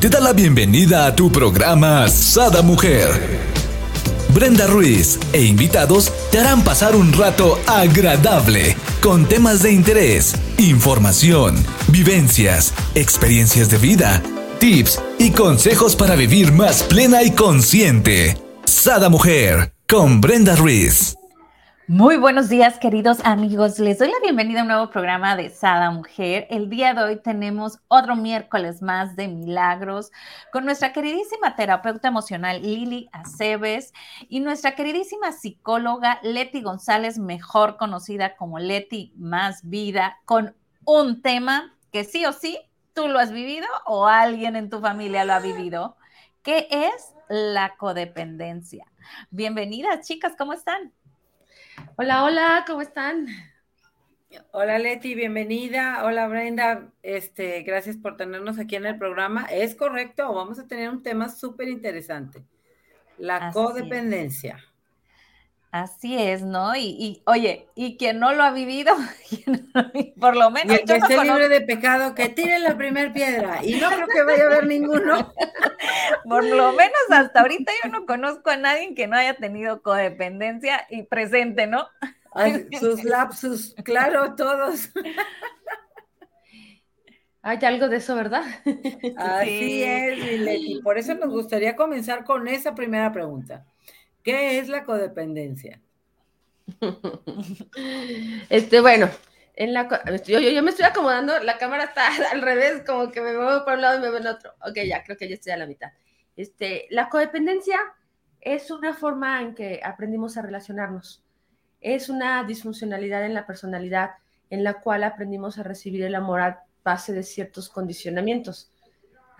te da la bienvenida a tu programa Sada Mujer. Brenda Ruiz e invitados te harán pasar un rato agradable con temas de interés, información, vivencias, experiencias de vida, tips y consejos para vivir más plena y consciente. Sada Mujer con Brenda Ruiz. Muy buenos días, queridos amigos. Les doy la bienvenida a un nuevo programa de Sada Mujer. El día de hoy tenemos otro miércoles más de milagros con nuestra queridísima terapeuta emocional Lili Aceves y nuestra queridísima psicóloga Leti González, mejor conocida como Leti Más Vida, con un tema que sí o sí tú lo has vivido o alguien en tu familia lo ha vivido, que es la codependencia. Bienvenidas, chicas, ¿cómo están? Hola, hola, ¿cómo están? Hola Leti, bienvenida. Hola Brenda, este, gracias por tenernos aquí en el programa. Es correcto, vamos a tener un tema súper interesante, la codependencia. Así es, ¿no? Y, oye, y quien no lo ha vivido, por lo menos. Y el que esté libre de pecado, que tire la primera piedra. Y no creo que vaya a haber ninguno. por lo menos hasta ahorita yo no conozco a nadie que no haya tenido codependencia y presente, ¿no? sus lapsus, claro, todos. Hay algo de eso, ¿verdad? Así es, y por eso nos gustaría comenzar con esa primera pregunta. ¿Qué es la codependencia? Este, bueno, en la, yo, yo, me estoy acomodando, la cámara está al revés, como que me muevo por un lado y me veo en otro. Ok, ya, creo que ya estoy a la mitad. Este, la codependencia es una forma en que aprendimos a relacionarnos. Es una disfuncionalidad en la personalidad en la cual aprendimos a recibir el amor a base de ciertos condicionamientos.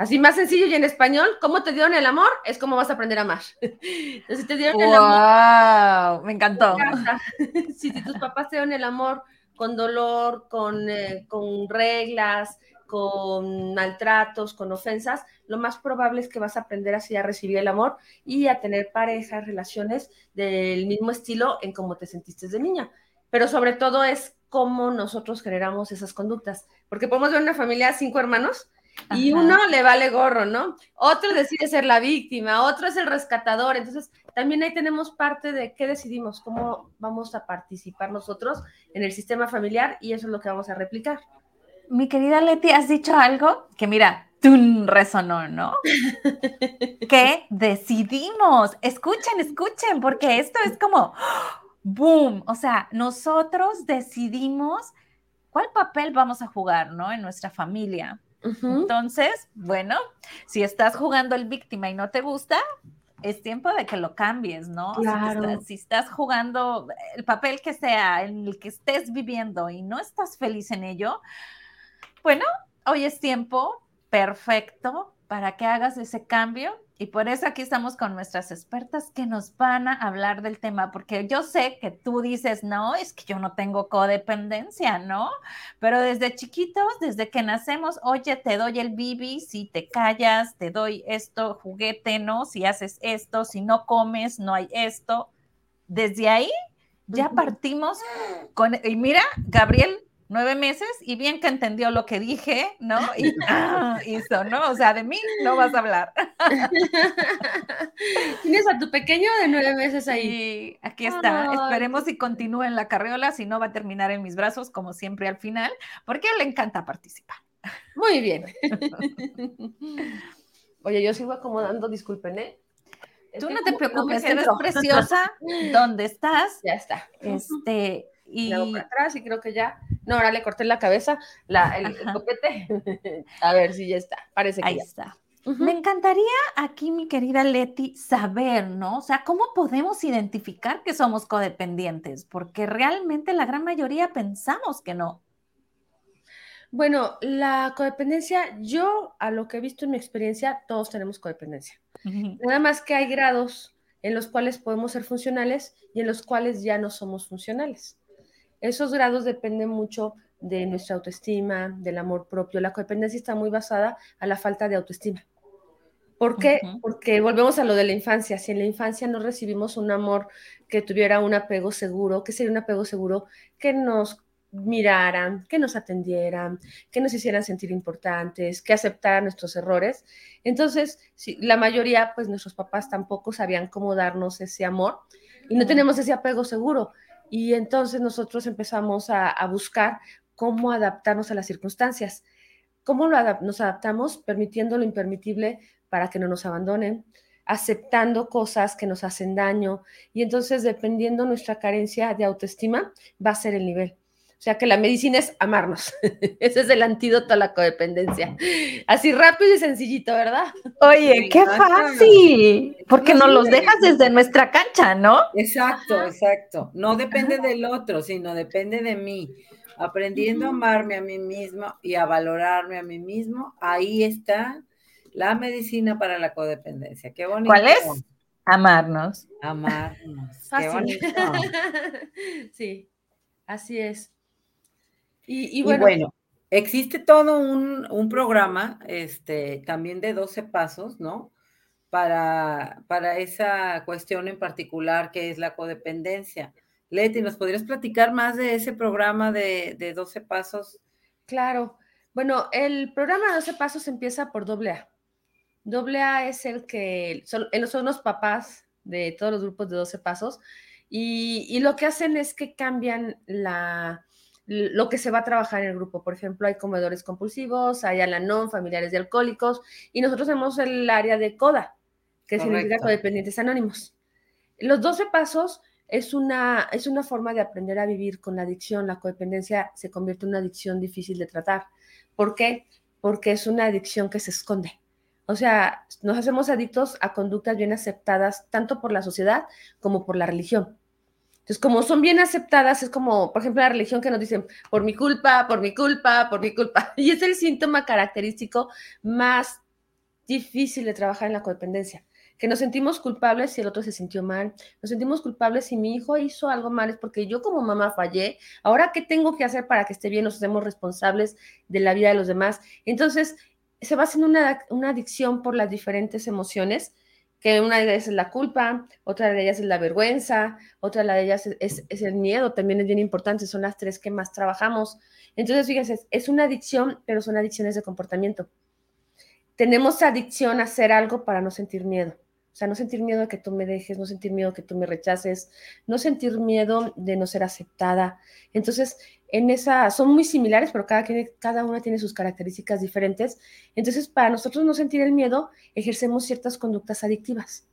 Así más sencillo y en español, ¿cómo te dieron el amor? Es como vas a aprender a amar. Entonces, si te dieron el amor. Me encantó. Si, tus papás te dieron el amor con dolor, con, eh, con reglas, con maltratos, con ofensas, lo más probable es que vas a aprender así a recibir el amor y a tener parejas, relaciones del mismo estilo en cómo te sentiste de niña. Pero sobre todo es cómo nosotros generamos esas conductas. Porque podemos ver una familia de cinco hermanos y uno le vale gorro, ¿no? Otro decide ser la víctima, otro es el rescatador. Entonces, también ahí tenemos parte de qué decidimos, cómo vamos a participar nosotros en el sistema familiar y eso es lo que vamos a replicar. Mi querida Leti, has dicho algo que mira, ¡tun! resonó, ¿no? que decidimos. Escuchen, escuchen, porque esto es como boom. O sea, nosotros decidimos cuál papel vamos a jugar, ¿no? En nuestra familia. Entonces, bueno, si estás jugando el víctima y no te gusta, es tiempo de que lo cambies, ¿no? Si, estás, jugando el papel que sea, en el que estés viviendo y no estás feliz en ello, bueno, hoy es tiempo perfecto para que hagas ese cambio y por eso aquí estamos con nuestras expertas que nos van a hablar del tema, porque yo sé que tú dices, no, es que yo no tengo codependencia, ¿no? Pero desde chiquitos, desde que nacemos, oye, te doy el bibi, si te callas, te doy esto, juguete, ¿no? Si haces esto, si no comes, no hay esto. Desde ahí ya partimos con, y mira, Gabriel nueve meses y bien que entendió lo que dije, ¿no? Y ah, hizo, ¿no? O sea, de mí no vas a hablar. Tienes a tu pequeño de nueve meses ahí. Y aquí está. Esperemos si continúe en la carriola, si no va a terminar en mis brazos, como siempre al final, porque le encanta participar. Muy bien. Oye, yo sigo acomodando, disculpen, ¿eh? Tú no te preocupes, eres preciosa donde estás. Ya está. Este, y atrás y creo que ya. No, ahora le corté la cabeza, la, el, copete. a ver si ya está. Parece que Ahí está. Me encantaría aquí, mi querida Leti, saber, ¿no? O sea, ¿cómo podemos identificar que somos codependientes? Porque realmente la gran mayoría pensamos que no. Bueno, la codependencia, yo a lo que he visto en mi experiencia, todos tenemos codependencia. Nada más que hay grados en los cuales podemos ser funcionales y en los cuales ya no somos funcionales. Esos grados dependen mucho de nuestra autoestima, del amor propio. La codependencia está muy basada a la falta de autoestima. ¿Por qué? Porque volvemos a lo de la infancia. Si en la infancia no recibimos un amor que tuviera un apego seguro, ¿qué sería un apego seguro? Que nos miraran, que nos atendieran, que nos hicieran sentir importantes, que aceptaran nuestros errores. Entonces, la mayoría, pues nuestros papás tampoco sabían cómo darnos ese amor y no tenemos ese apego seguro. Y entonces nosotros empezamos a, buscar cómo adaptarnos a las circunstancias. ¿Cómo nos adaptamos? Permitiendo lo impermitible para que no nos abandonen, aceptando cosas que nos hacen daño y entonces dependiendo nuestra carencia de autoestima va a ser el nivel. O sea que la medicina es amarnos. Ese es el antídoto a la codependencia. Así rápido y sencillito, ¿verdad? Oye, qué fácil. Porque nos los dejas desde nuestra cancha, ¿no? Exacto, exacto. No depende del otro, sino depende de mí. Aprendiendo a amarme a mí mismo y a valorarme a mí mismo, ahí está la medicina para la codependencia. Qué bonito. ¿Cuál es? Amarnos. Amarnos. Qué bonito. sí, así es. Y, bueno, existe todo un, programa, este, también de 12 pasos, ¿no? Para, para esa cuestión en particular que es la codependencia. Leti, ¿nos podrías platicar más de ese programa de, de 12 pasos? Claro. Bueno, el programa de 12 pasos empieza por doble A. Doble A es el que son, son los papás de todos los grupos de 12 pasos y, y lo que hacen es que cambian la, lo que se va a trabajar en el grupo. Por ejemplo, hay comedores compulsivos, hay Alanon, familiares de alcohólicos, y nosotros tenemos el área de CODA, que significa codependientes anónimos. Los 12 pasos es una, es una forma de aprender a vivir con la adicción. La codependencia se convierte en una adicción difícil de tratar. ¿Por qué? Porque es una adicción que se esconde. O sea, nos hacemos adictos a conductas bien aceptadas tanto por la sociedad como por la religión. Entonces, como son bien aceptadas, es como, por ejemplo, la religión que nos dicen, por mi culpa, por mi culpa, por mi culpa. Y es el síntoma característico más difícil de trabajar en la codependencia, que nos sentimos culpables si el otro se sintió mal, nos sentimos culpables si mi hijo hizo algo mal, es porque yo como mamá fallé, ahora qué tengo que hacer para que esté bien, nos hacemos responsables de la vida de los demás. Entonces, se va haciendo una, una adicción por las diferentes emociones que una de ellas es la culpa, otra de ellas es la vergüenza, otra de ellas es, el miedo, también es bien importante, son las tres que más trabajamos. Entonces, fíjense, es una adicción, pero son adicciones de comportamiento. Tenemos adicción a hacer algo para no sentir miedo. O sea, no sentir miedo de que tú me dejes, no sentir miedo de que tú me rechaces, no sentir miedo de no ser aceptada. Entonces, en esa, son muy similares, pero cada, una tiene sus características diferentes. Entonces, para nosotros no sentir el miedo, ejercemos ciertas conductas adictivas.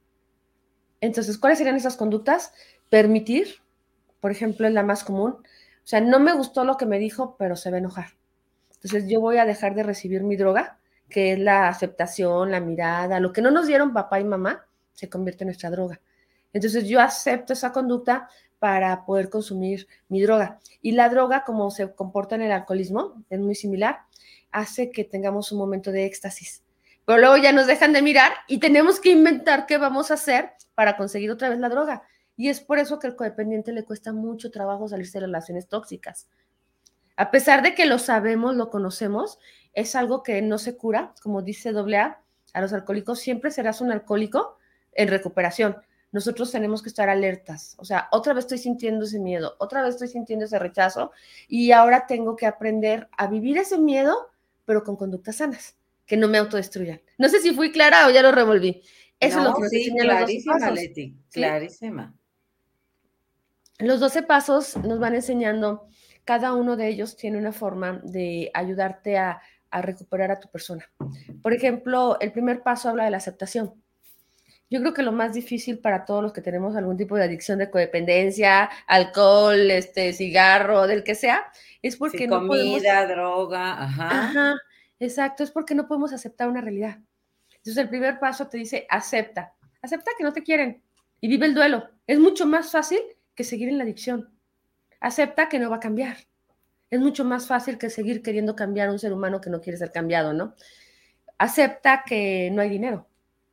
Entonces, ¿cuáles serían esas conductas? Permitir, por ejemplo, es la más común. O sea, no me gustó lo que me dijo, pero se va a enojar. Entonces, yo voy a dejar de recibir mi droga, que es la aceptación, la mirada, lo que no nos dieron papá y mamá, se convierte en nuestra droga. Entonces, yo acepto esa conducta, para poder consumir mi droga. Y la droga, como se comporta en el alcoholismo, es muy similar, hace que tengamos un momento de éxtasis. Pero luego ya nos dejan de mirar y tenemos que inventar qué vamos a hacer para conseguir otra vez la droga. Y es por eso que al codependiente le cuesta mucho trabajo salirse de relaciones tóxicas. A pesar de que lo sabemos, lo conocemos, es algo que no se cura, como dice AA, a los alcohólicos siempre serás un alcohólico en recuperación nosotros tenemos que estar alertas. O sea, otra vez estoy sintiendo ese miedo, otra vez estoy sintiendo ese rechazo y ahora tengo que aprender a vivir ese miedo, pero con conductas sanas, que no me autodestruyan. No sé si fui clara o ya lo revolví. Eso es lo que sí, clarísima, Leti, clarísima. Los 12 pasos nos van enseñando, cada uno de ellos tiene una forma de ayudarte a, a recuperar a tu persona. Por ejemplo, el primer paso habla de la aceptación yo creo que lo más difícil para todos los que tenemos algún tipo de adicción de codependencia, alcohol, este, cigarro, del que sea, es porque no comida, droga, ajá. Ajá, exacto, es porque no podemos aceptar una realidad. Entonces el primer paso te dice, acepta, acepta que no te quieren y vive el duelo. Es mucho más fácil que seguir en la adicción. Acepta que no va a cambiar. Es mucho más fácil que seguir queriendo cambiar a un ser humano que no quiere ser cambiado, ¿no? Acepta que no hay dinero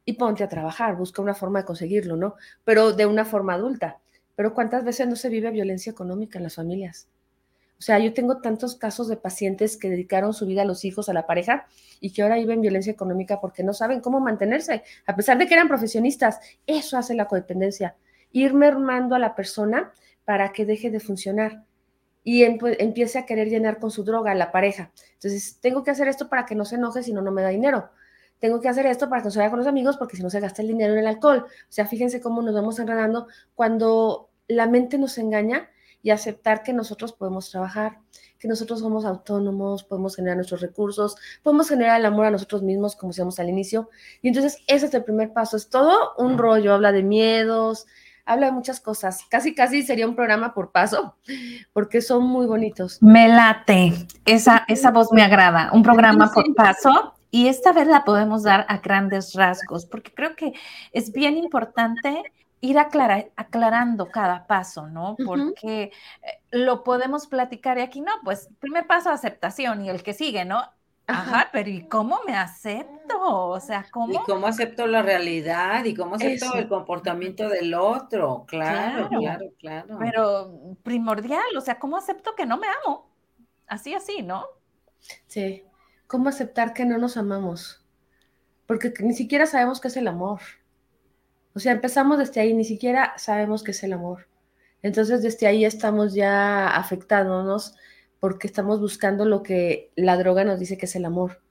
y ponte a trabajar, busca una forma de conseguirlo, ¿no? Pero de una forma adulta. Pero ¿cuántas veces no se vive violencia económica en las familias? O sea, yo tengo tantos casos de pacientes que dedicaron su vida a los hijos, a la pareja, y que ahora viven violencia económica porque no saben cómo mantenerse, a pesar de que eran profesionistas. Eso hace la codependencia, ir mermando a la persona para que deje de funcionar. y empiece a querer llenar con su droga la pareja. Entonces, tengo que hacer esto para que no se enoje si no, no me da dinero. Tengo que hacer esto para que no se vaya con los amigos porque si no se gasta el dinero en el alcohol. O sea, fíjense cómo nos vamos enredando cuando la mente nos engaña y aceptar que nosotros podemos trabajar, que nosotros somos autónomos, podemos generar nuestros recursos, podemos generar el amor a nosotros mismos, como decíamos al inicio. Y entonces ese es el primer paso, es todo un rollo, habla de miedos, habla de muchas cosas. Casi, casi sería un programa por paso, porque son muy bonitos. Me late, esa, esa voz me agrada, un programa por paso. Y esta vez la podemos dar a grandes rasgos, porque creo que es bien importante ir aclarando cada paso, ¿no? Porque eh, lo podemos platicar y aquí no, pues primer paso aceptación y el que sigue, ¿no? Ajá, pero ¿y cómo me acepto? O sea, ¿cómo? Y cómo acepto la realidad y cómo acepto el comportamiento del otro. Claro, claro, claro, Pero primordial, o sea, ¿cómo acepto que no me amo? Así, así, ¿no? Sí. ¿Cómo aceptar que no nos amamos? Porque ni siquiera sabemos qué es el amor. O sea, empezamos desde ahí, ni siquiera sabemos qué es el amor. Entonces, desde ahí estamos ya afectándonos porque estamos buscando lo que la droga nos dice que es el amor.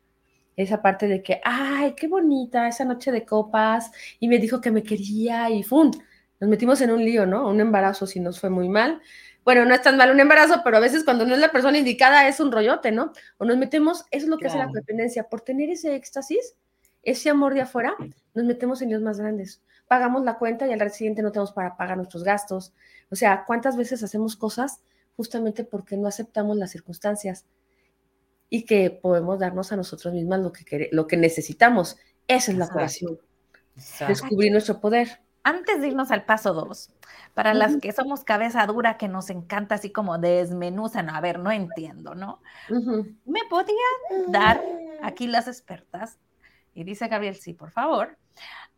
Esa parte de que, ay, qué bonita esa noche de copas y me dijo que me quería y ¡fum! Nos metimos en un lío, ¿no? Un embarazo si nos fue muy mal. Bueno, no es tan mal un embarazo, pero a veces cuando no es la persona indicada es un rollote, ¿no? O nos metemos, eso es lo que hace la dependencia, por tener ese éxtasis, ese amor de afuera, nos metemos en líos más grandes. Pagamos la cuenta y al siguiente no tenemos para pagar nuestros gastos. O sea, ¿cuántas veces hacemos cosas justamente porque no aceptamos las circunstancias y que podemos darnos a nosotros mismas lo que, lo que necesitamos. Esa es la curación. Descubrir nuestro poder. Antes de irnos al paso dos, para las que somos cabeza dura, que nos encanta así como desmenuzan, a ver, no entiendo, ¿no? ¿Me podían dar aquí las expertas? Y dice Gabriel, sí, por favor,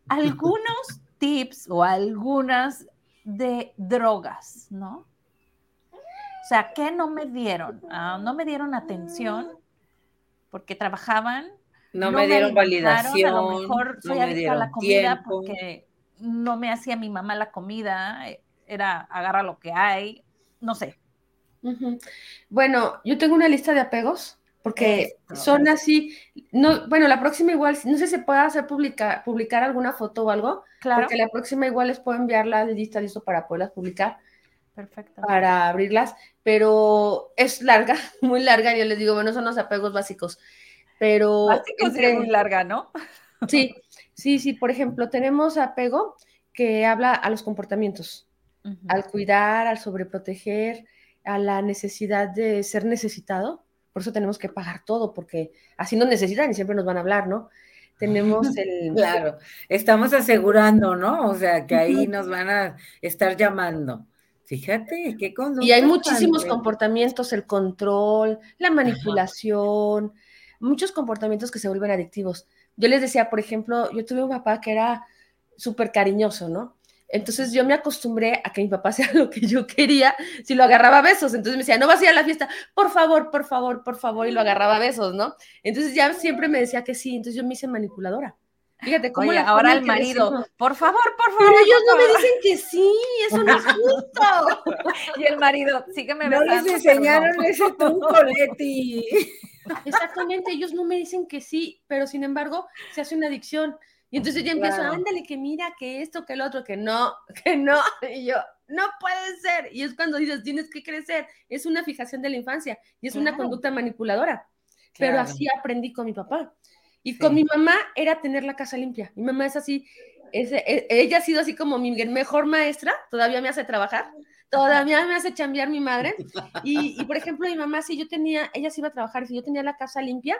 algunos tips o algunas de drogas, ¿no? O sea, ¿qué no me dieron? Ah, no me dieron atención porque trabajaban. No, me dieron validación. A lo mejor soy adicta a la comida porque no me hacía mi mamá la comida, eh, era agarra lo que hay, no sé. Bueno, yo tengo una lista de apegos porque son así, no, bueno, la próxima igual, no sé si se puede hacer publicar, publicar alguna foto o algo, claro. porque la próxima igual les puedo enviar la lista listo para poderlas publicar. Perfecto. Para abrirlas, pero es larga, muy larga. Yo les digo, bueno, son los apegos básicos. Pero. Básicos muy larga, ¿no? Sí, sí, sí. Por ejemplo, tenemos apego que habla a los comportamientos, al cuidar, al sobreproteger, a la necesidad de ser necesitado. Por eso tenemos que pagar todo, porque así nos necesitan y siempre nos van a hablar, ¿no? Tenemos el. Claro, estamos asegurando, ¿no? O sea, que ahí nos van a estar llamando. Fíjate, qué Y hay muchísimos comportamientos, el control, la manipulación, muchos comportamientos que se vuelven adictivos. Yo les decía, por ejemplo, yo tuve un papá que era súper cariñoso, ¿no? Entonces yo me acostumbré a que mi papá sea lo que yo quería si lo agarraba a besos. Entonces me decía, no vas a ir a la fiesta, por favor, por favor, por favor, y lo agarraba a besos, ¿no? Entonces ya siempre me decía que sí, entonces yo me hice manipuladora. Fíjate cómo ahora el marido, por favor, por favor. Pero ellos no me dicen que sí, eso no es justo. y el marido, sígueme no besando. No les enseñaron ese truco, Leti. Exactamente, ellos no me dicen que sí, pero sin embargo se hace una adicción. Y entonces ya empiezo, ándale, que mira, que esto, que el otro, que no, que no. Y yo, no puede ser. Y es cuando dices, tienes que crecer. Es una fijación de la infancia y es una conducta manipuladora. Pero así aprendí con mi papá. Y con mi mamá era tener la casa limpia. Mi mamá es así, e, ella ha sido así como mi mejor maestra, todavía me hace trabajar, todavía me hace chambear mi madre. Y, por ejemplo, mi mamá, si yo tenía, ella se iba a trabajar, si yo tenía la casa limpia,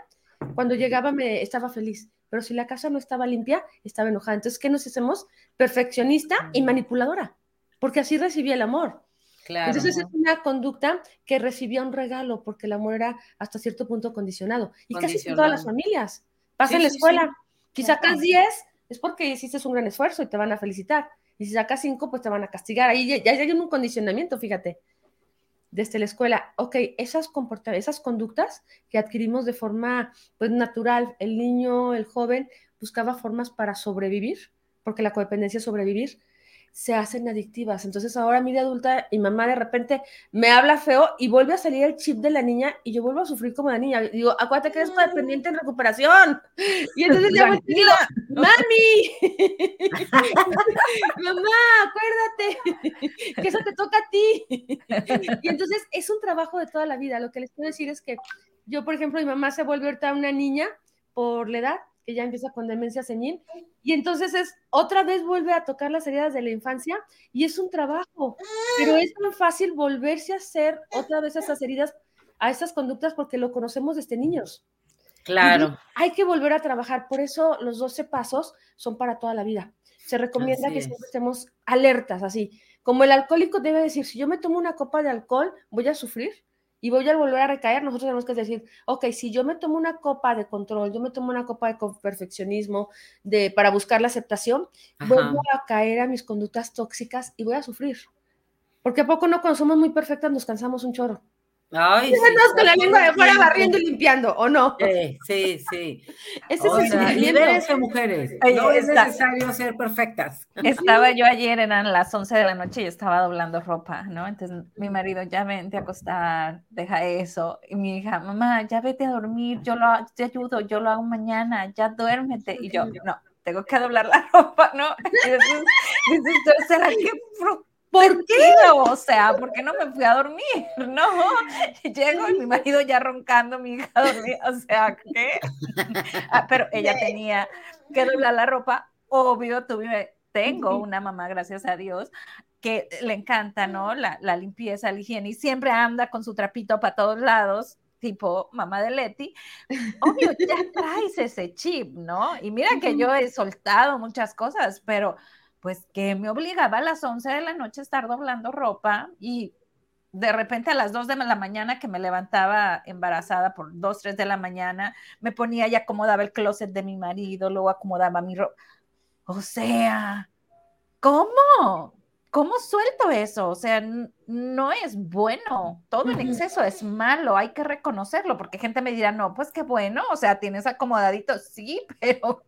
cuando llegaba me estaba feliz. Pero si la casa no estaba limpia, estaba enojada. Entonces, ¿qué nos hacemos? Perfeccionista y manipuladora, porque así recibía el amor. Claro. Entonces es una conducta que recibía un regalo porque el amor era hasta cierto punto condicionado. Y casi todas las familias. Pasa en la escuela. Si sacas 10, es porque hiciste un gran esfuerzo y te van a felicitar. Y si sacas 5, pues te van a castigar. Ahí ya, hay un condicionamiento, fíjate, desde la escuela. Ok, esas, esas conductas que adquirimos de forma pues, natural, el niño, el joven, buscaba formas para sobrevivir, porque la codependencia es sobrevivir. Se hacen adictivas. Entonces ahora mi de adulta y mamá de repente me habla feo y vuelve a salir el chip de la niña y yo vuelvo a sufrir como la niña. Digo, acuérdate que eres dependiente en recuperación. Y entonces le digo, mami, mamá, acuérdate que eso te toca a ti. Y entonces es un trabajo de toda la vida. Lo que les puedo decir es que yo, por ejemplo, mi mamá se vuelve ahorita una niña por la edad que ya empieza con demencia senil, y entonces es otra vez vuelve a tocar las heridas de la infancia y es un trabajo, pero es tan fácil volverse a hacer otra vez esas heridas, a esas conductas porque lo conocemos desde niños. Claro. hay que volver a trabajar, por eso los 12 pasos son para toda la vida. Se recomienda que siempre estemos alertas, así. Como el alcohólico debe decir, si yo me tomo una copa de alcohol, voy a sufrir y voy a volver a recaer, nosotros tenemos que decir, ok, si yo me tomo una copa de control, yo me tomo una copa de perfeccionismo de, para buscar la aceptación, voy a caer a mis conductas tóxicas y voy a sufrir. Porque a poco no cuando somos muy perfectas nos cansamos un chorro. Ay, sí, con la lengua de fuera barriendo y limpiando, ¿o no? Sí, sí, sí. Ese es el libérense, mujeres. no es necesario ser perfectas. Estaba yo ayer, eran las 11 de la noche y estaba doblando ropa, ¿no? Entonces mi marido, ya vente a acostar, deja eso. Y mi hija, mamá, ya vete a dormir, yo lo te ayudo, yo lo hago mañana, ya duérmete. Y yo, no, tengo que doblar la ropa, ¿no? Y entonces, ¿será que ¿Por qué? O sea, ¿por qué no me fui a dormir? No, llego y mi marido ya roncando, mi hija dormía, o sea, ¿qué? Ah, pero ella tenía que doblar la ropa, obvio, tuve, tengo una mamá, gracias a Dios, que le encanta, ¿no? La, la limpieza, la higiene, y siempre anda con su trapito para todos lados, tipo mamá de Leti, obvio, ya traes ese chip, ¿no? Y mira que yo he soltado muchas cosas, pero pues que me obligaba a las 11 de la noche a estar doblando ropa y de repente a las 2 de la mañana que me levantaba embarazada por 2, 3 de la mañana, me ponía y acomodaba el closet de mi marido, luego acomodaba mi ropa. O sea, ¿cómo? ¿Cómo suelto eso? O sea, no es bueno. Todo en exceso es malo, hay que reconocerlo, porque gente me dirá, no, pues qué bueno, o sea, tienes acomodadito, sí, pero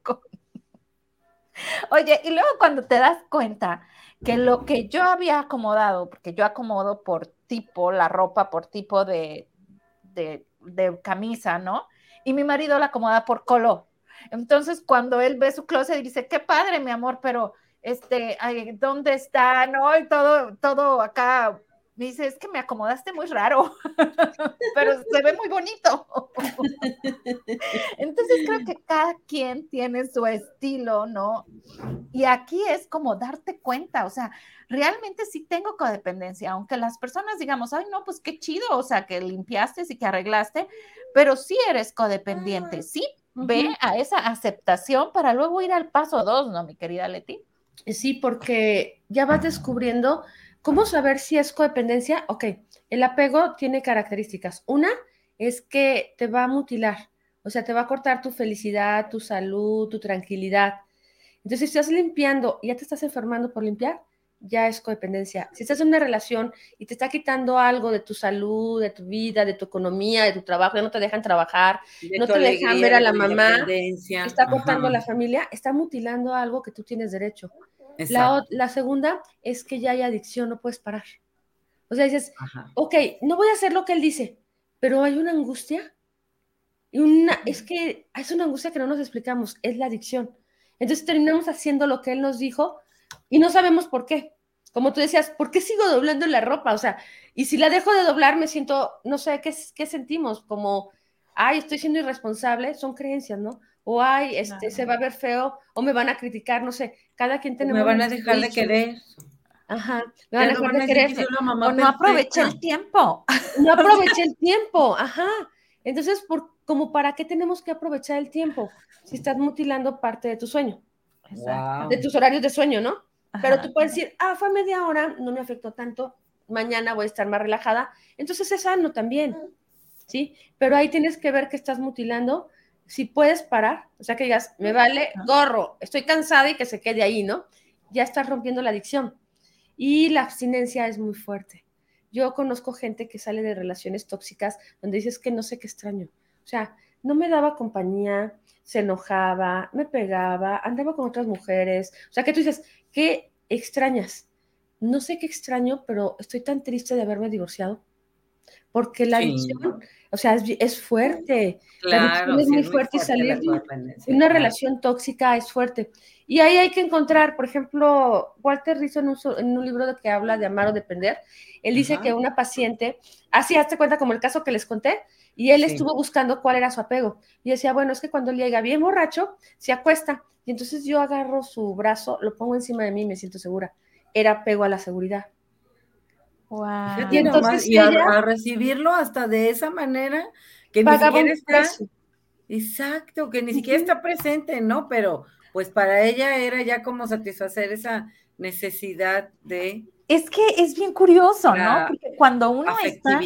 Oye, y luego cuando te das cuenta que lo que yo había acomodado, porque yo acomodo por tipo la ropa, por tipo de, de, camisa, ¿no? Y mi marido la acomoda por color. Entonces, cuando él ve su closet dice, qué padre, mi amor, pero este, ¿dónde está? ¿No? Y todo, todo acá me dice, es que me acomodaste muy raro, pero se ve muy bonito. Entonces creo que cada quien tiene su estilo, ¿no? Y aquí es como darte cuenta, o sea, realmente sí tengo codependencia, aunque las personas digamos, ay, no, pues qué chido, o sea, que limpiaste y que arreglaste, pero sí eres codependiente, sí, ve a esa aceptación para luego ir al paso dos, ¿no, mi querida Leti? Sí, porque ya vas descubriendo ¿Cómo saber si es codependencia? Ok, el apego tiene características. Una es que te va a mutilar, o sea, te va a cortar tu felicidad, tu salud, tu tranquilidad. Entonces, si estás limpiando y ya te estás enfermando por limpiar, ya es codependencia. Si estás en una relación y te está quitando algo de tu salud, de tu vida, de tu economía, de tu trabajo, ya no te dejan trabajar, no te dejan ver a la mamá, está cortando la familia, está mutilando algo que tú tienes derecho. La, segunda es que ya hay adicción, no puedes parar. O sea, dices, ok, no voy a hacer lo que él dice, pero hay una angustia. Y una, es que es una angustia que no nos explicamos, es la adicción. Entonces terminamos haciendo lo que él nos dijo y no sabemos por qué. Como tú decías, ¿por qué sigo doblando la ropa? O sea, y si la dejo de doblar, me siento, no sé, ¿qué, qué sentimos? Como, ay, estoy siendo irresponsable, son creencias, ¿no? o ay, este, se va a ver feo, o me van a criticar, no sé, cada quien tiene... Me van a dejar de querer. Ajá, me van a dejar de querer. O no aproveché el tiempo. No aproveché el tiempo, ajá. Entonces, por, como para qué tenemos que aprovechar el tiempo si estás mutilando parte de tu sueño, de tus horarios de sueño, ¿no? Pero tú puedes decir, ah, fue media hora, no me afectó tanto, mañana voy a estar más relajada. Entonces es sano también, ¿sí? Pero ahí tienes que ver que estás mutilando si puedes parar, o sea que digas, me vale gorro, estoy cansada y que se quede ahí, ¿no? Ya estás rompiendo la adicción. Y la abstinencia es muy fuerte. Yo conozco gente que sale de relaciones tóxicas donde dices que no sé qué extraño. O sea, no me daba compañía, se enojaba, me pegaba, andaba con otras mujeres. O sea, que tú dices, ¿qué, extrañas. No sé qué extraño, pero estoy tan triste de haberme divorciado. Porque la adicción, o sea, es, fuerte. Claro, es muy fuerte, y salir de una relación tóxica es fuerte. Y ahí hay que encontrar, por ejemplo, Walter Rizzo en un, libro de que habla de amar o depender, él dice que una paciente, así hazte cuenta como el caso que les conté, y él estuvo buscando cuál era su apego. Y decía, bueno, es que cuando él llega bien borracho, se acuesta. Y entonces yo agarro su brazo, lo pongo encima de mí y me siento segura. Era apego a la seguridad. Wow. Y, entonces, y a, recibirlo hasta de esa manera, que ni siquiera está. Exacto, que ni siquiera está presente, ¿no? Pero pues para ella era ya como satisfacer esa necesidad de es que es bien curioso, ¿no? Porque cuando uno está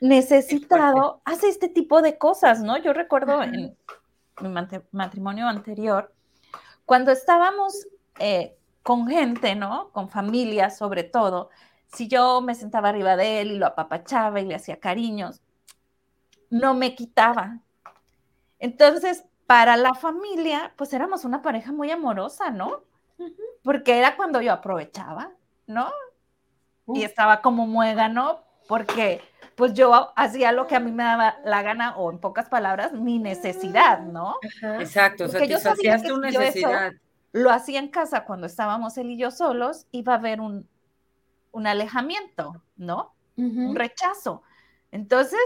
necesitado, hace este tipo de cosas, ¿no? Yo recuerdo en mi matrimonio anterior, cuando estábamos eh, con gente, ¿no? Con familia sobre todo, si yo me sentaba arriba de él y lo apapachaba y le hacía cariños, no me quitaba. Entonces, para la familia, pues éramos una pareja muy amorosa, ¿no? Porque era cuando yo aprovechaba, ¿no? y estaba como muégano porque pues yo hacía lo que a mí me daba la gana o en pocas palabras mi necesidad, ¿no? Exacto, satisfacías tu necesidad. lo hacía en casa cuando estábamos él y yo solos, iba a haber un, un alejamiento, ¿no? Un rechazo. Entonces,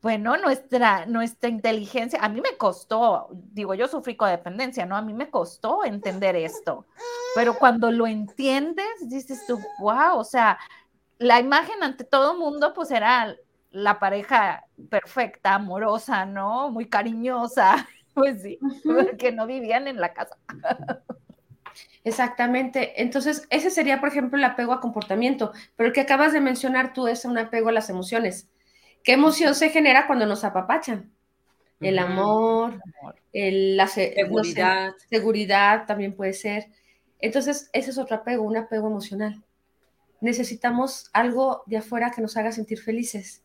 bueno, nuestra, nuestra inteligencia, a mí me costó, digo, yo sufrí codependencia, ¿no? A mí me costó entender esto, pero cuando lo entiendes, dices tú, wow, o sea, la imagen ante todo mundo, pues era la pareja perfecta, amorosa, ¿no? Muy cariñosa, pues sí, porque no vivían en la casa. Exactamente. Entonces, ese sería, por ejemplo, el apego a comportamiento, pero el que acabas de mencionar tú es un apego a las emociones. ¿Qué emoción se genera cuando nos apapachan? El amor, la seguridad. seguridad también puede ser. Entonces, ese es otro apego, un apego emocional. Necesitamos algo de afuera que nos haga sentir felices.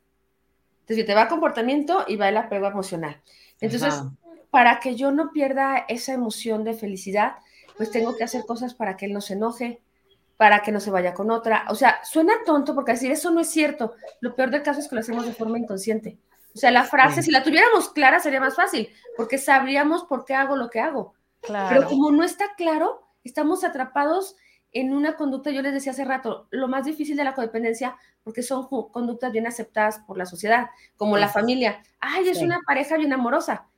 Entonces, te va comportamiento y va el apego emocional. Entonces, para que yo no pierda esa emoción de felicidad, pues tengo que hacer cosas para que él no se enoje, para que no se vaya con otra. O sea, suena tonto porque decir eso no es cierto. Lo peor del caso es que lo hacemos de forma inconsciente. O sea, la frase, si la tuviéramos clara, sería más fácil, porque sabríamos por qué hago lo que hago. Pero como no está claro, estamos atrapados en una conducta, yo les decía hace rato, lo más difícil de la codependencia, porque son conductas bien aceptadas por la sociedad, como la familia. Ay, es una pareja bien amorosa.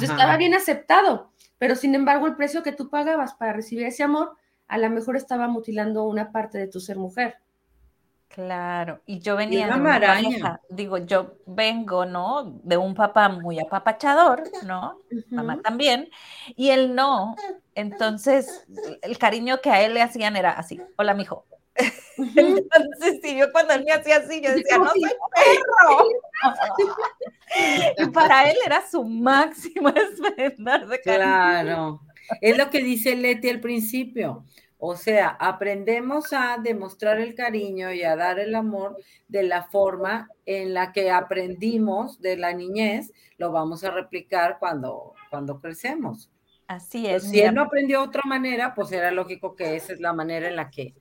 Estaba bien aceptado, pero sin embargo el precio que tú pagabas para recibir ese amor a lo mejor estaba mutilando una parte de tu ser mujer. Claro, y yo venía de una pareja, digo, yo vengo, ¿no? De un papá muy apapachador, ¿no? Mamá también, y él no. Entonces, el cariño que a él le hacían era así, hola, mijo. Entonces, sí, yo cuando él me hacía así, yo decía, no soy perro. y para él era su máximo esplendor de cariño. Claro, es lo que dice Leti al principio. O sea, aprendemos a demostrar el cariño y a dar el amor de la forma en la que aprendimos de la niñez, lo vamos a replicar cuando, cuando crecemos. Así es. si él no aprendió de otra manera, pues era lógico que esa es la manera en la que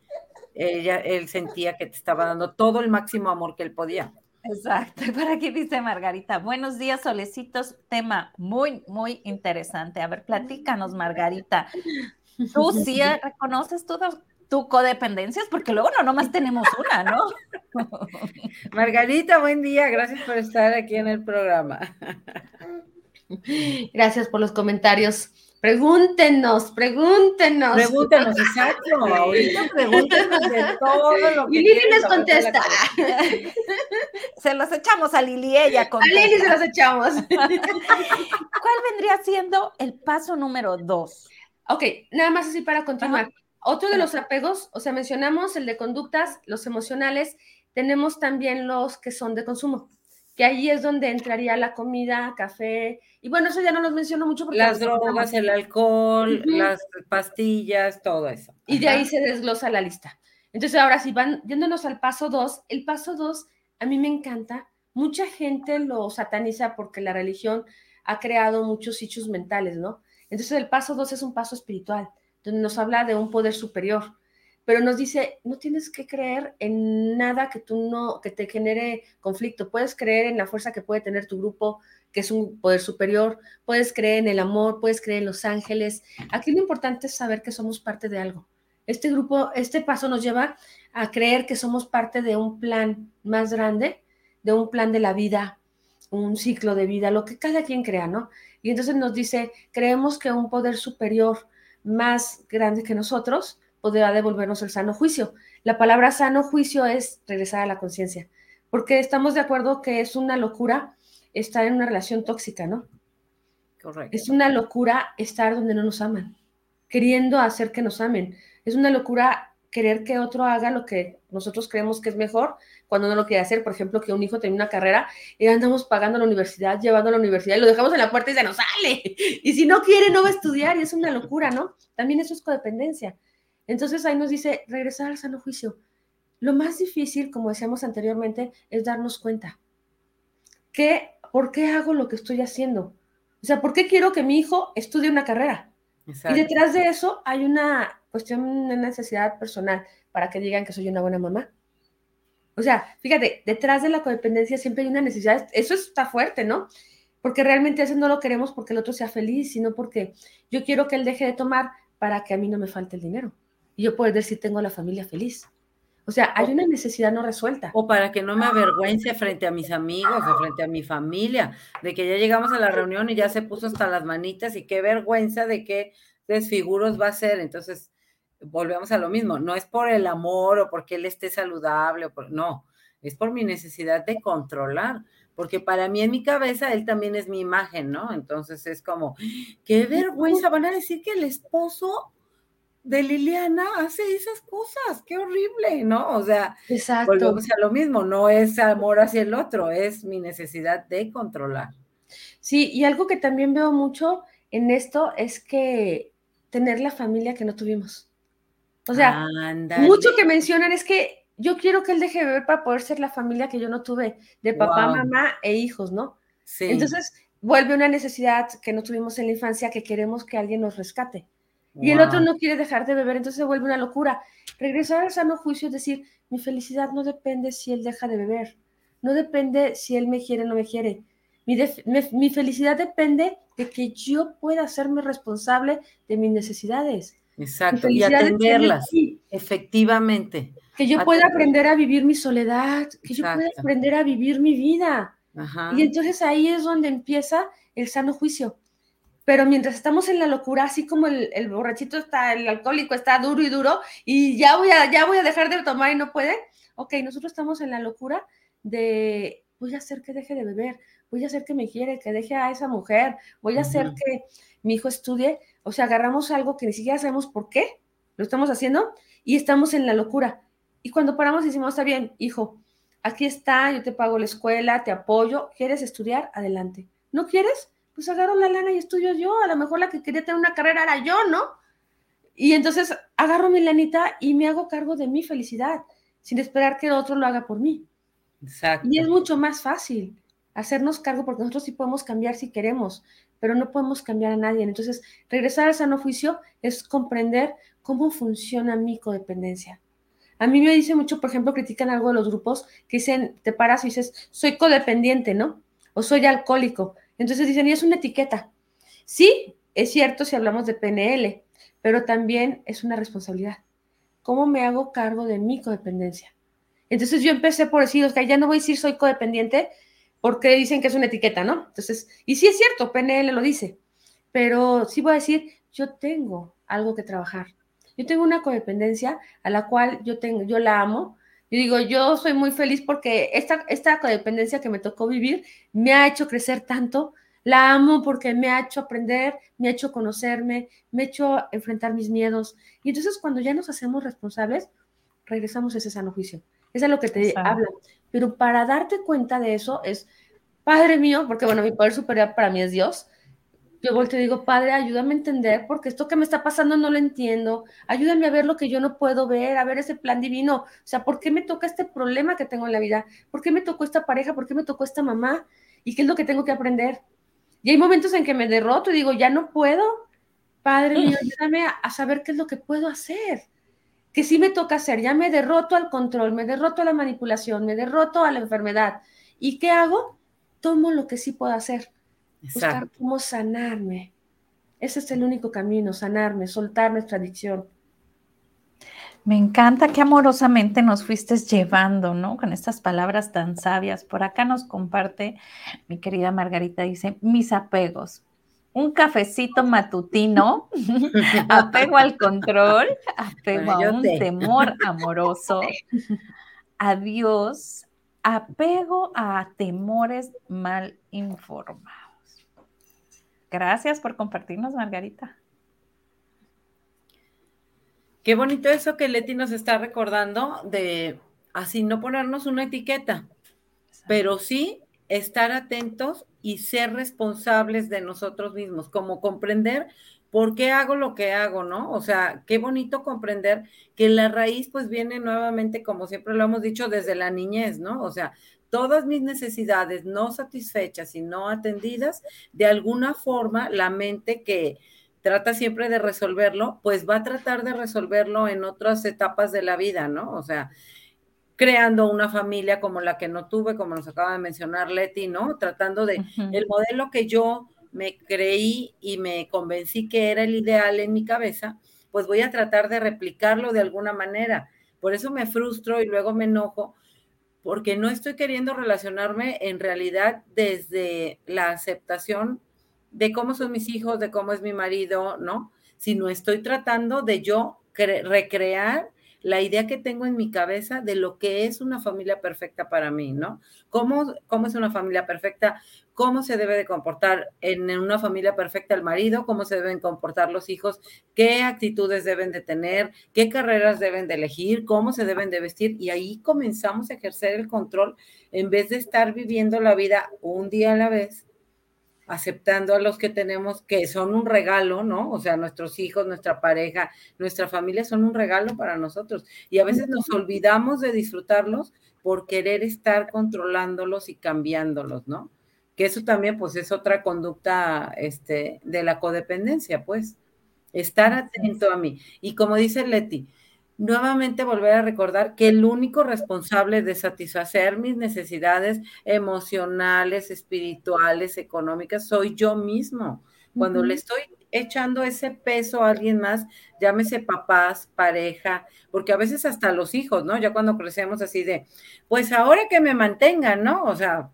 ella, él sentía que te estaba dando todo el máximo amor que él podía. Exacto. Para aquí dice Margarita, buenos días, solecitos, tema muy, muy interesante. A ver, platícanos, Margarita. Tú sí reconoces todas tu codependencias, porque luego no nomás tenemos una, ¿no? Margarita, buen día, gracias por estar aquí en el programa. Gracias por los comentarios. Pregúntenos, pregúntenos. Pregúntenos, exacto. Ahorita pregúntenos de todo lo que Y Lili les contesta. Se los echamos a Lili, ella contesta. A Lili se los echamos. ¿Cuál vendría siendo el paso número dos? Ok, nada más así para continuar. Otro de los apegos, o sea, mencionamos el de conductas, los emocionales, tenemos también los que son de consumo, que ahí es donde entraría la comida, café, y bueno, eso ya no los menciono mucho porque... Las drogas, el alcohol, las pastillas, todo eso. Y de ahí se desglosa la lista. Entonces, ahora sí, van yéndonos al paso dos, el paso dos a mí me encanta, mucha gente lo sataniza porque la religión ha creado muchos hechos mentales, ¿no? Entonces el paso dos es un paso espiritual, donde nos habla de un poder superior. Pero nos dice, no tienes que creer en nada que tú no, que te genere conflicto, puedes creer en la fuerza que puede tener tu grupo, que es un poder superior, puedes creer en el amor, puedes creer en los ángeles. Aquí lo importante es saber que somos parte de algo. Este grupo, este paso nos lleva a creer que somos parte de un plan más grande, de un plan de la vida, un ciclo de vida, lo que cada quien crea, ¿no? Y entonces nos dice, creemos que un poder superior más grande que nosotros podrá devolvernos el sano juicio. La palabra sano juicio es regresar a la conciencia, porque estamos de acuerdo que es una locura estar en una relación tóxica, ¿no? Correcto. Es una locura estar donde no nos aman, queriendo hacer que nos amen. Es una locura querer que otro haga lo que nosotros creemos que es mejor cuando no lo quiere hacer. Por ejemplo, que un hijo tenga una carrera y andamos pagando la universidad, llevando a la universidad y lo dejamos en la puerta y se nos sale. Y si no quiere, no va a estudiar y es una locura, ¿no? También eso es codependencia. Entonces ahí nos dice regresar al sano juicio. Lo más difícil, como decíamos anteriormente, es darnos cuenta. ¿Qué, ¿Por qué hago lo que estoy haciendo? O sea, ¿por qué quiero que mi hijo estudie una carrera? Y detrás de eso hay una cuestión, una necesidad personal para que digan que soy una buena mamá. O sea, fíjate, detrás de la codependencia siempre hay una necesidad, eso está fuerte, ¿no? Porque realmente eso no lo queremos porque el otro sea feliz, sino porque yo quiero que él deje de tomar para que a mí no me falte el dinero y yo poder decir tengo la familia feliz. O sea, hay una necesidad no resuelta. O para que no me avergüence frente a mis amigos o frente a mi familia, de que ya llegamos a la reunión y ya se puso hasta las manitas y qué vergüenza de qué desfiguros va a ser. Entonces, volvemos a lo mismo, no es por el amor o porque él esté saludable, o por, no, es por mi necesidad de controlar, porque para mí en mi cabeza él también es mi imagen, ¿no? Entonces es como, qué vergüenza, van a decir que el esposo de Liliana hace esas cosas, qué horrible, ¿no? O sea, Exacto. volvemos a lo mismo, no es amor hacia el otro, es mi necesidad de controlar. Sí, y algo que también veo mucho en esto es que tener la familia que no tuvimos. O sea, mucho que mencionan es que yo quiero que él deje de beber para poder ser la familia que yo no tuve, de papá, mamá e hijos, ¿no? Sí. Entonces, vuelve una necesidad que no tuvimos en la infancia que queremos que alguien nos rescate y el otro no quiere dejar de beber, entonces se vuelve una locura. Regresar al sano juicio es decir, mi felicidad no depende si él deja de beber, no depende si él me quiere o no me quiere. Mi, mi, felicidad depende de que yo pueda hacerme responsable de mis necesidades. Exacto, y atenderlas, efectivamente. Que yo pueda aprender a vivir mi soledad, que yo pueda aprender a vivir mi vida. Y entonces ahí es donde empieza el sano juicio pero mientras estamos en la locura, así como el, borrachito está, el alcohólico está duro y duro, y ya voy, a, ya voy a dejar de tomar y no puede, ok, nosotros estamos en la locura de voy a hacer que deje de beber, voy a hacer que me quiere, que deje a esa mujer, voy a hacer que mi hijo estudie, o sea, agarramos algo que ni siquiera sabemos por qué lo estamos haciendo y estamos en la locura. Y cuando paramos decimos, está bien, hijo, aquí está, yo te pago la escuela, te apoyo, ¿quieres estudiar? Adelante. ¿No quieres? Pues agarro la lana y estudio yo, a lo mejor la que quería tener una carrera era yo, ¿no? Y entonces agarro mi lanita y me hago cargo de mi felicidad, sin esperar que el otro lo haga por mí. Exacto. Y es mucho más fácil hacernos cargo porque nosotros sí podemos cambiar si queremos, pero no podemos cambiar a nadie. Entonces, regresar al sano juicio es comprender cómo funciona mi codependencia. A mí me dice mucho, por ejemplo, critican algo de los grupos que dicen, te paras y dices, soy codependiente, ¿no? O soy alcohólico. Entonces dicen, y es una etiqueta. Sí, es cierto si hablamos de PNL, pero también es una responsabilidad. ¿Cómo me hago cargo de mi codependencia? Entonces yo empecé por decir, que ya no voy a decir soy codependiente porque dicen que es una etiqueta, ¿no? Entonces, y sí es cierto, PNL lo dice, pero sí voy a decir, yo tengo algo que trabajar. Yo tengo una codependencia a la cual yo tengo, yo la amo. Yo digo, yo soy muy feliz porque esta, esta codependencia que me tocó vivir me ha hecho crecer tanto, la amo porque me ha hecho aprender, me ha hecho conocerme, me ha hecho enfrentar mis miedos. Y entonces cuando ya nos hacemos responsables, regresamos a ese sano juicio. Eso es lo que te habla. Pero para darte cuenta de eso es, Padre mío, porque bueno, mi poder superior para mí es Dios. Yo vuelto y digo, Padre, ayúdame a entender, porque esto que me está pasando no lo entiendo. Ayúdame a ver lo que yo no puedo ver, a ver ese plan divino. O sea, ¿por qué me toca este problema que tengo en la vida? ¿Por qué me tocó esta pareja? ¿Por qué me tocó esta mamá? ¿Y qué es lo que tengo que aprender? Y hay momentos en que me derroto y digo, ya no puedo. Padre mío, ayúdame a, saber qué es lo que puedo hacer. que sí me toca hacer, ya me derroto al control, me derroto a la manipulación, me derroto a la enfermedad. ¿Y qué hago? Tomo lo que sí puedo hacer, buscar cómo sanarme. Ese es el único camino, sanarme, soltar nuestra adicción. Me encanta que amorosamente nos fuiste llevando, ¿no? Con estas palabras tan sabias. Por acá nos comparte mi querida Margarita, dice, mis apegos. Un cafecito matutino, apego al control, apego a un temor amoroso, adiós, apego a temores mal informados. Gracias por compartirnos, Margarita. Qué bonito eso que Leti nos está recordando de así no ponernos una etiqueta, pero sí estar atentos y ser responsables de nosotros mismos, como comprender por qué hago lo que hago, ¿no? O sea, qué bonito comprender que la raíz pues viene nuevamente, como siempre lo hemos dicho, desde la niñez, ¿no? O sea, todas mis necesidades no satisfechas y no atendidas, de alguna forma la mente que trata siempre de resolverlo, pues va a tratar de resolverlo en otras etapas de la vida, ¿no? O sea, creando una familia como la que no tuve, como nos acaba de mencionar Leti, ¿no? Tratando de el modelo que yo me creí y me convencí que era el ideal en mi cabeza, pues voy a tratar de replicarlo de alguna manera. Por eso me frustro y luego me enojo, porque no estoy queriendo relacionarme en realidad desde la aceptación de cómo son mis hijos, de cómo es mi marido, ¿no? Sino estoy tratando de yo recrear la idea que tengo en mi cabeza de lo que es una familia perfecta para mí, ¿no? ¿Cómo, cómo es una familia perfecta? ¿Cómo se debe de comportar en una familia perfecta el marido? ¿Cómo se deben comportar los hijos? ¿Qué actitudes deben de tener? ¿Qué carreras deben de elegir? ¿Cómo se deben de vestir? Y ahí comenzamos a ejercer el control en vez de estar viviendo la vida un día a la vez aceptando a los que tenemos que son un regalo, ¿no? O sea, nuestros hijos, nuestra pareja, nuestra familia son un regalo para nosotros. Y a veces nos olvidamos de disfrutarlos por querer estar controlándolos y cambiándolos, ¿no? Que eso también, pues, es otra conducta este, de la codependencia, pues. Estar atento a mí. Y como dice Leti, nuevamente volver a recordar que el único responsable de satisfacer mis necesidades emocionales, espirituales, económicas, soy yo mismo. Cuando le estoy echando ese peso a alguien más, llámese papás, pareja, porque a veces hasta los hijos, ¿no? Ya cuando crecemos así de, pues ahora que me mantengan, ¿no? O sea,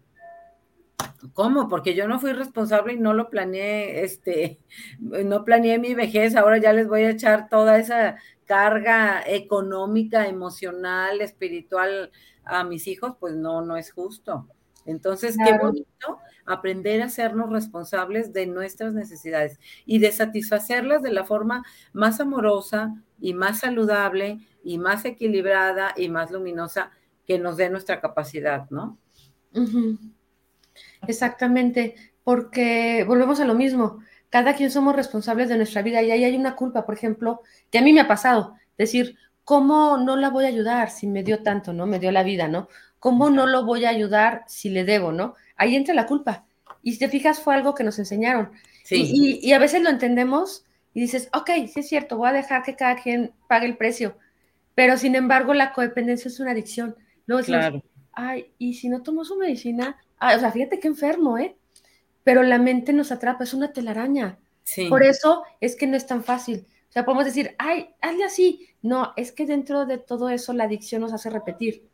¿Cómo? Porque yo no fui responsable y no lo planeé, este, no planeé mi vejez, ahora ya les voy a echar toda esa carga económica, emocional, espiritual a mis hijos, pues no, no es justo. Entonces, qué bonito aprender a hacernos responsables de nuestras necesidades y de satisfacerlas de la forma más amorosa y más saludable y más equilibrada y más luminosa que nos dé nuestra capacidad, ¿no? Exactamente, porque volvemos a lo mismo cada quien somos responsables de nuestra vida y ahí hay una culpa, por ejemplo, que a mí me ha pasado, decir, ¿cómo no la voy a ayudar si me dio tanto, ¿no? Me dio la vida, ¿no? ¿Cómo no lo voy a ayudar si le debo, ¿no? Ahí entra la culpa. Y si te fijas, fue algo que nos enseñaron. Sí. Y, a veces lo entendemos y dices, ok, sí es cierto, voy a dejar que cada quien pague el precio. Pero sin embargo, la codependencia es una adicción. Luego claro. ay, y si no tomo su medicina, o sea, fíjate qué enfermo, ¿eh? pero la mente nos atrapa, es una telaraña. Por eso es que no es tan fácil. O sea, podemos decir, ay, hazle así. No, es que dentro de todo eso la adicción nos hace repetir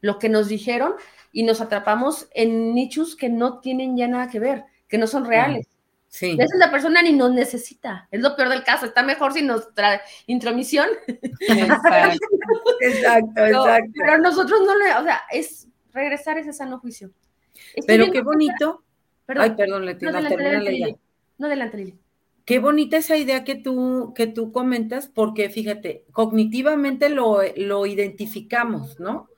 lo que nos dijeron y nos atrapamos en nichos que no tienen ya nada que ver, que no son reales. Sí. A veces la persona ni nos necesita. Es lo peor del caso. Está mejor sin nuestra intromisión. Exacto, exacto, pero, nosotros no le, o sea, es regresar ese sano juicio. Pero qué bonito. Ay, perdón, Leti, no, adelante, no, adelante, Qué bonita esa idea que tú, que tú comentas, porque fíjate, cognitivamente lo, lo identificamos, ¿no?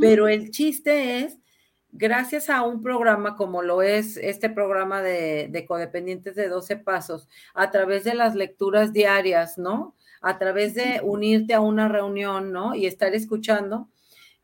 Pero el chiste es, gracias a un programa como lo es este programa de, de codependientes de 12 pasos, a través de las lecturas diarias, ¿no? A través de unirte a una reunión, ¿no? Y estar escuchando,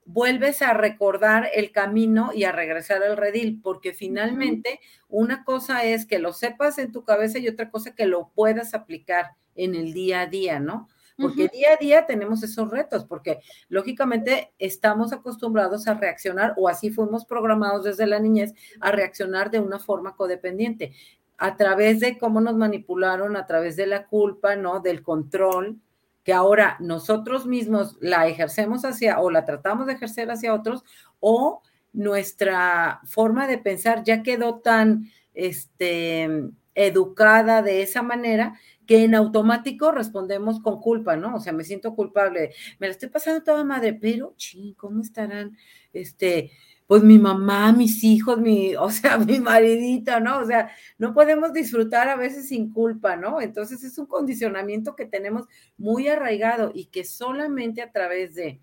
vuelves a recordar el camino y a regresar al redil, porque finalmente una cosa es que lo sepas en tu cabeza y otra cosa que lo puedas aplicar en el día a día, ¿no? porque día a día tenemos esos retos, porque lógicamente estamos acostumbrados a reaccionar, o así fuimos programados desde la niñez, a reaccionar de una forma codependiente, a través de cómo nos manipularon, a través de la culpa, ¿no? Del control, que ahora nosotros mismos la ejercemos hacia, o la tratamos de ejercer hacia otros, o nuestra forma de pensar ya quedó tan, este, educada de esa manera que en automático respondemos con culpa, ¿no? O sea, me siento culpable, me la estoy pasando toda madre, pero, ching, ¿cómo estarán, este, pues mi mamá, mis hijos, mi, o sea, mi maridito, ¿no? O sea, no podemos disfrutar a veces sin culpa, ¿no? Entonces es un condicionamiento que tenemos muy arraigado y que solamente a través de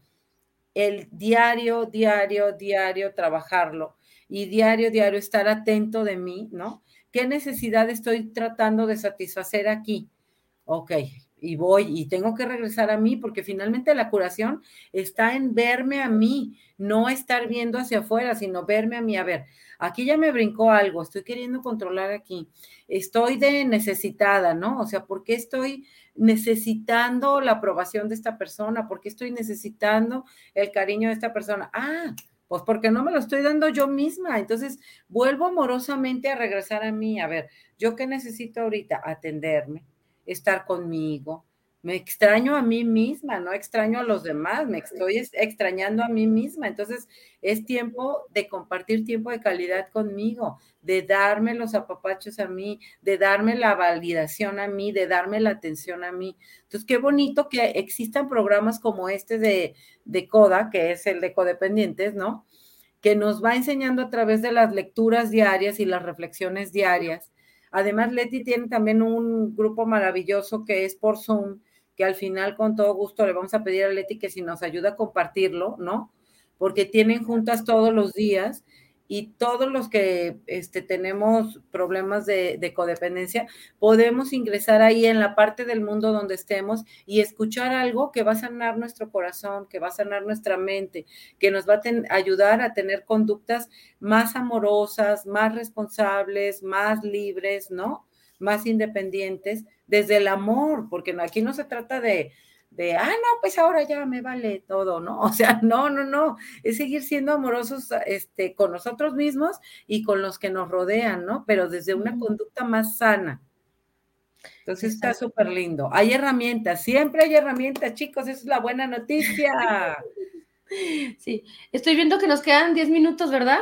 el diario, diario, diario trabajarlo y diario, diario estar atento de mí, ¿no? ¿Qué necesidad estoy tratando de satisfacer aquí? Ok, y voy y tengo que regresar a mí porque finalmente la curación está en verme a mí, no estar viendo hacia afuera, sino verme a mí. A ver, aquí ya me brincó algo, estoy queriendo controlar aquí, estoy de necesitada, ¿no? O sea, ¿por qué estoy necesitando la aprobación de esta persona? ¿Por qué estoy necesitando el cariño de esta persona? Ah, pues porque no me lo estoy dando yo misma. Entonces, vuelvo amorosamente a regresar a mí. A ver, ¿yo qué necesito ahorita? Atenderme, estar conmigo. Me extraño a mí misma, no extraño a los demás, me estoy extrañando a mí misma. Entonces, es tiempo de compartir tiempo de calidad conmigo, de darme los apapachos a mí, de darme la validación a mí, de darme la atención a mí. Entonces, qué bonito que existan programas como este de, de CODA, que es el de codependientes, ¿no? Que nos va enseñando a través de las lecturas diarias y las reflexiones diarias. Además, Leti tiene también un grupo maravilloso que es por Zoom, que al final con todo gusto le vamos a pedir a Leti que si nos ayuda a compartirlo, ¿no? Porque tienen juntas todos los días y todos los que este, tenemos problemas de, de, codependencia, podemos ingresar ahí en la parte del mundo donde estemos y escuchar algo que va a sanar nuestro corazón, que va a sanar nuestra mente, que nos va a ayudar a tener conductas más amorosas, más responsables, más libres, ¿no? Más independientes desde el amor, porque aquí no se trata de, de, ah, no, pues ahora ya me vale todo, ¿no? O sea, no, no, no, es seguir siendo amorosos este, con nosotros mismos y con los que nos rodean, ¿no? Pero desde una conducta más sana. Entonces está súper lindo. Hay herramientas, siempre hay herramientas, chicos, esa es la buena noticia. Sí, estoy viendo que nos quedan 10 minutos, ¿verdad?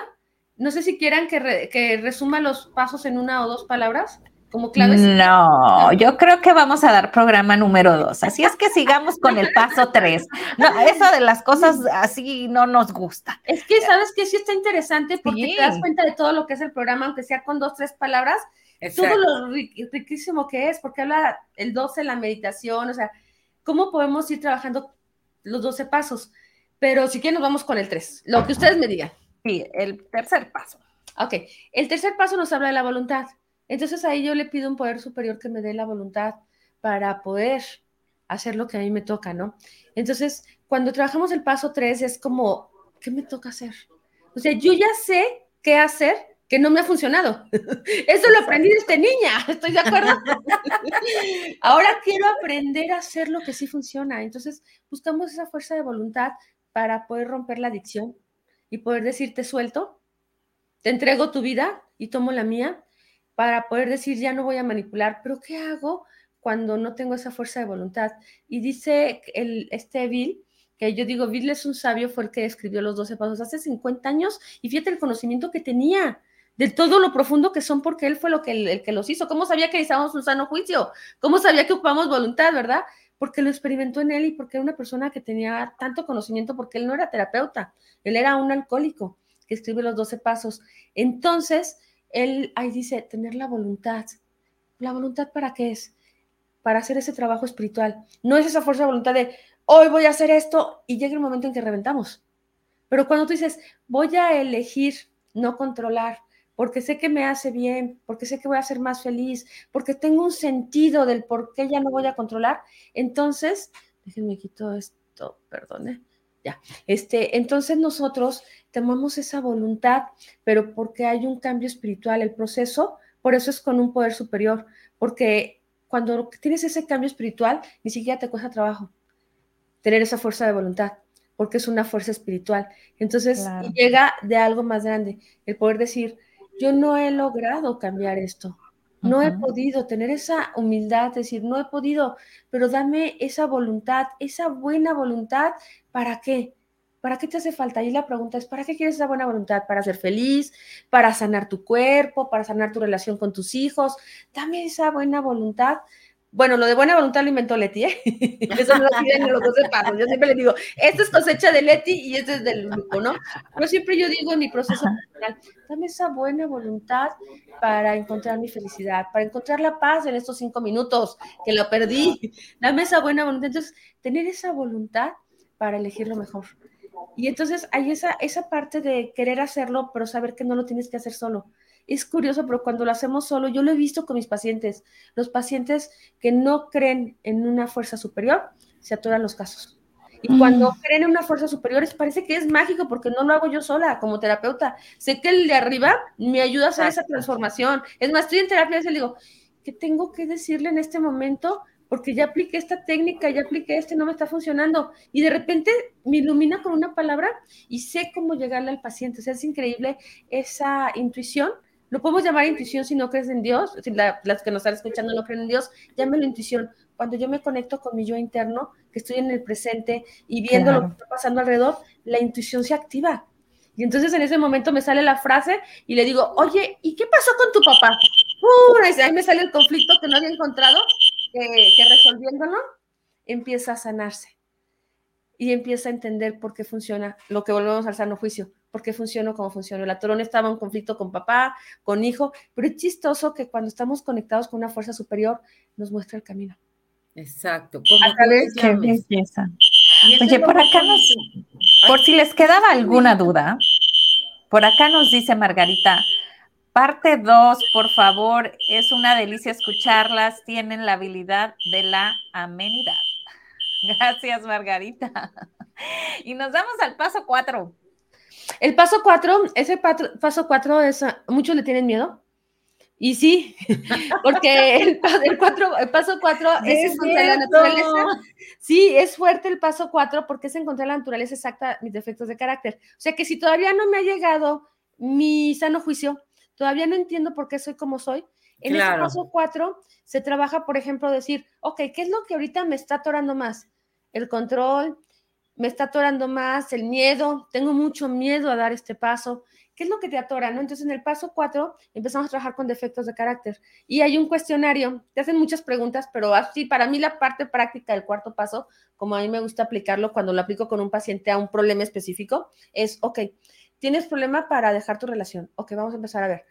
No sé si quieran que, que resuma los pasos en una o dos palabras como claves? No, yo creo que vamos a dar programa número dos. Así es que sigamos con el paso tres. No, eso de las cosas así no nos gusta. Es que, ¿sabes que Sí está interesante porque te das cuenta de todo lo que es el programa, aunque sea con dos, tres palabras, todo lo riquísimo que es, porque habla el 12, la meditación, o sea, cómo podemos ir trabajando los 12 pasos. Pero si quieren, nos vamos con el 3, lo que ustedes me digan. Sí, el tercer paso. Ok, el tercer paso nos habla de la voluntad. Entonces ahí yo le pido un poder superior que me dé la voluntad para poder hacer lo que a mí me toca, ¿no? Entonces, cuando trabajamos el paso 3 es como, ¿qué me toca hacer? O sea, yo ya sé qué hacer que no me ha funcionado. Eso lo aprendí desde niña, ¿estoy de acuerdo? Ahora quiero aprender a hacer lo que sí funciona. Entonces, buscamos esa fuerza de voluntad para poder romper la adicción y poder decirte suelto, te entrego tu vida y tomo la mía para poder decir, ya no voy a manipular, pero ¿qué hago cuando no tengo esa fuerza de voluntad? Y dice el, este Bill, que yo digo, Bill es un sabio, fue el que escribió los 12 pasos hace 50 años, y fíjate el conocimiento que tenía de todo lo profundo que son, porque él fue lo que, el, que los hizo. ¿Cómo sabía que necesitábamos un sano juicio? ¿Cómo sabía que ocupamos voluntad, verdad? Porque lo experimentó en él y porque era una persona que tenía tanto conocimiento, porque él no era terapeuta, él era un alcohólico que escribe los 12 pasos. Entonces, él ahí dice, tener la voluntad. ¿La voluntad para qué es? Para hacer ese trabajo espiritual. No es esa fuerza de voluntad de, hoy voy a hacer esto y llega el momento en que reventamos. Pero cuando tú dices, voy a elegir no controlar, porque sé que me hace bien, porque sé que voy a ser más feliz, porque tengo un sentido del por qué ya no voy a controlar, entonces, déjenme quito esto, perdone. Ya, este, entonces nosotros tomamos esa voluntad, pero porque hay un cambio espiritual, el proceso, por eso es con un poder superior, porque cuando tienes ese cambio espiritual, ni siquiera te cuesta trabajo tener esa fuerza de voluntad, porque es una fuerza espiritual. Entonces, llega de algo más grande, el poder decir, yo no he logrado cambiar esto, no he podido tener esa humildad, decir, no he podido, pero dame esa voluntad, esa buena voluntad, ¿para qué? ¿Para qué te hace falta? Y la pregunta es, ¿para qué quieres esa buena voluntad? ¿Para ser feliz? ¿Para sanar tu cuerpo? ¿Para sanar tu relación con tus hijos? Dame esa buena voluntad bueno, lo de buena voluntad lo inventó Leti, ¿eh? Eso no lo piden los 12 pasos. Yo siempre le digo, esto es cosecha de Leti y este es del grupo, ¿no? Pero siempre yo digo en mi proceso personal, dame esa buena voluntad para encontrar mi felicidad, para encontrar la paz en estos cinco minutos que lo perdí. Dame esa buena voluntad. Entonces, tener esa voluntad para elegir lo mejor. Y entonces hay esa, esa parte de querer hacerlo, pero saber que no lo tienes que hacer solo es curioso, pero cuando lo hacemos solo, yo lo he visto con mis pacientes, los pacientes que no creen en una fuerza superior, se atoran los casos. Y cuando creen en una fuerza superior, parece que es mágico porque no lo hago yo sola como terapeuta. Sé que el de arriba me ayuda a hacer esa transformación. Es más, estoy en terapia y le digo, ¿qué tengo que decirle en este momento? Porque ya apliqué esta técnica, ya apliqué este, no me está funcionando. Y de repente me ilumina con una palabra y sé cómo llegarle al paciente. O sea, es increíble esa intuición lo podemos llamar intuición si no crees en Dios, si las que nos están escuchando no creen en Dios, llámelo intuición. Cuando yo me conecto con mi yo interno, que estoy en el presente y viendo lo que está pasando alrededor, la intuición se activa. Y entonces en ese momento me sale la frase y le digo, oye, ¿y qué pasó con tu papá? Uh, ahí me sale el conflicto que no había encontrado, que resolviéndolo empieza a sanarse y empieza a entender por qué funciona lo que volvemos al sano juicio por qué funcionó como funcionó. La Torón estaba en conflicto con papá, con hijo, pero es chistoso que cuando estamos conectados con una fuerza superior nos muestra el camino. Exacto. qué belleza. Oye, por acá nos, por si les quedaba alguna duda, por acá nos dice Margarita, parte 2, por favor, es una delicia escucharlas, tienen la habilidad de la amenidad. Gracias, Margarita. Y nos damos al paso 4. El paso cuatro, ese paso cuatro es, muchos le tienen miedo. Y sí, porque el, cuatro, el paso cuatro es, encontrar la naturaleza. Sí, es fuerte el paso cuatro porque es encontrar la naturaleza exacta mis defectos de carácter. O sea que si todavía no me ha llegado mi sano juicio, todavía no entiendo por qué soy como soy, en el paso cuatro se trabaja, por ejemplo, decir, ok, ¿qué es lo que ahorita me está atorando más? El control, me está atorando más el miedo, tengo mucho miedo a dar este paso. ¿Qué es lo que te atora? ¿no? Entonces, en el paso 4 empezamos a trabajar con defectos de carácter y hay un cuestionario, te hacen muchas preguntas, pero así, para mí la parte práctica del cuarto paso, como a mí me gusta aplicarlo cuando lo aplico con un paciente a un problema específico, es, ok, tienes problema para dejar tu relación. Ok, vamos a empezar a ver.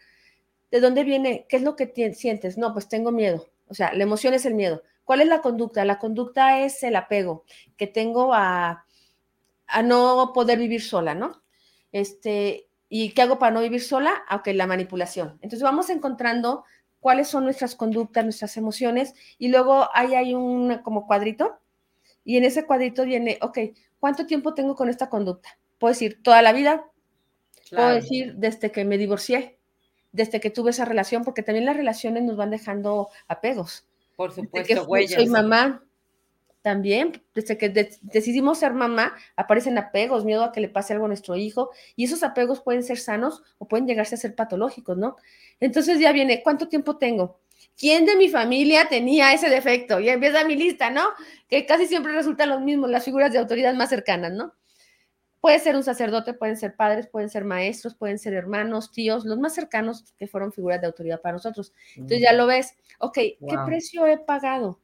¿De dónde viene? ¿Qué es lo que sientes? No, pues tengo miedo. O sea, la emoción es el miedo. ¿Cuál es la conducta? La conducta es el apego que tengo a a no poder vivir sola, ¿no? Este, ¿y qué hago para no vivir sola? Aunque la manipulación. Entonces vamos encontrando cuáles son nuestras conductas, nuestras emociones, y luego ahí hay un como cuadrito, y en ese cuadrito viene, ok, ¿cuánto tiempo tengo con esta conducta? Puedo decir toda la vida, puedo decir desde que me divorcié, desde que tuve esa relación, porque también las relaciones nos van dejando apegos. Por supuesto, huellas. Soy mamá, también, desde que decidimos ser mamá, aparecen apegos, miedo a que le pase algo a nuestro hijo, y esos apegos pueden ser sanos o pueden llegarse a ser patológicos, ¿no? Entonces ya viene, ¿cuánto tiempo tengo? ¿Quién de mi familia tenía ese defecto? Y empieza mi lista, ¿no? Que casi siempre resultan los mismos, las figuras de autoridad más cercanas, ¿no? Puede ser un sacerdote, pueden ser padres, pueden ser maestros, pueden ser hermanos, tíos, los más cercanos que fueron figuras de autoridad para nosotros. Entonces ya lo ves, ok, ¿qué precio he pagado?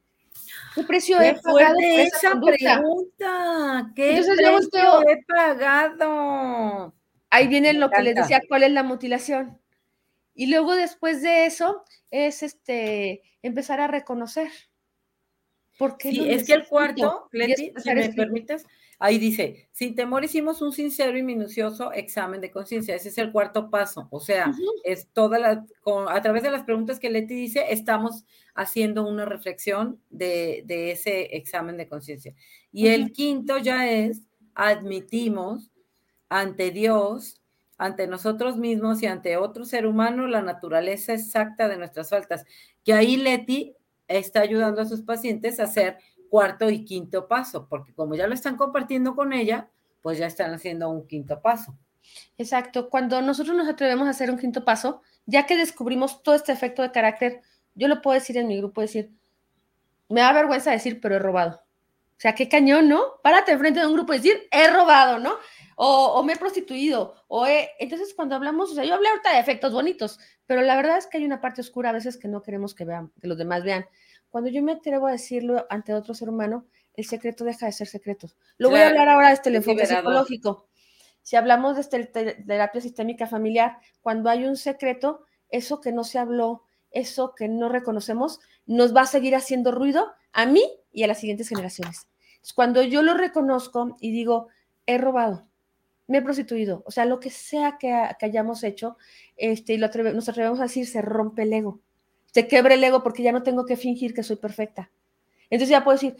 ¿Qué precio he pagado esa pregunta? ¿Qué precio he pagado? Ahí viene lo que les decía, cuál es la mutilación. Y luego después de eso es este empezar a reconocer. Porque sí, es que el cuarto, Leti, si me permites, Ahí dice, sin temor hicimos un sincero y minucioso examen de conciencia. Ese es el cuarto paso. O sea, es toda la, a través de las preguntas que Leti dice, estamos haciendo una reflexión de, ese examen de conciencia. Y el quinto ya es, admitimos ante Dios, ante nosotros mismos y ante otro ser humano la naturaleza exacta de nuestras faltas. Que ahí, Leti, está ayudando a sus pacientes a hacer cuarto y quinto paso, porque como ya lo están compartiendo con ella, pues ya están haciendo un quinto paso. Exacto. Cuando nosotros nos atrevemos a hacer un quinto paso, ya que descubrimos todo este efecto de carácter, yo lo puedo decir en mi grupo, decir, me da vergüenza decir, pero he robado. O sea, qué cañón, ¿no? Párate enfrente de un grupo y decir, he robado, ¿no? O, me he prostituido, o he... Entonces, cuando hablamos, o sea, yo hablé ahorita de efectos bonitos, pero la verdad es que hay una parte oscura a veces que no queremos que vean, que los demás vean. Cuando yo me atrevo a decirlo ante otro ser humano, el secreto deja de ser secreto. Lo voy a hablar ahora de este enfoque psicológico. Si hablamos de este, terapia sistémica familiar, cuando hay un secreto, eso que no se habló, eso que no reconocemos, nos va a seguir haciendo ruido a mí y a las siguientes generaciones. Cuando yo lo reconozco y digo, he robado, me he prostituido, o sea, lo que sea que, hayamos hecho, este, y lo nos atrevemos a decir, se rompe el ego, se quebra el ego porque ya no tengo que fingir que soy perfecta. Entonces ya puedo decir,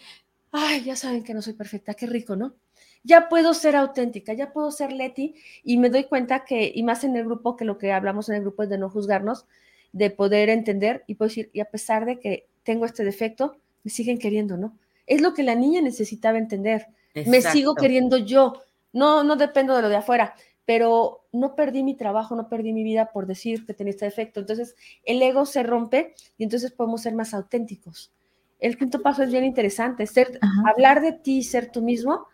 ay, ya saben que no soy perfecta, qué rico, ¿no? Ya puedo ser auténtica, ya puedo ser Leti y me doy cuenta que, y más en el grupo, que lo que hablamos en el grupo es de no juzgarnos, de poder entender y puedo decir, y a pesar de que tengo este defecto, me siguen queriendo, ¿no? Es lo que la niña necesitaba entender. Me sigo queriendo yo, no, no dependo de lo de afuera, pero no perdí mi trabajo, no perdí mi vida por decir que tenía este defecto. Entonces, el ego se rompe y entonces podemos ser más auténticos. El quinto paso es bien interesante, ser, hablar de ti, ser tú mismo,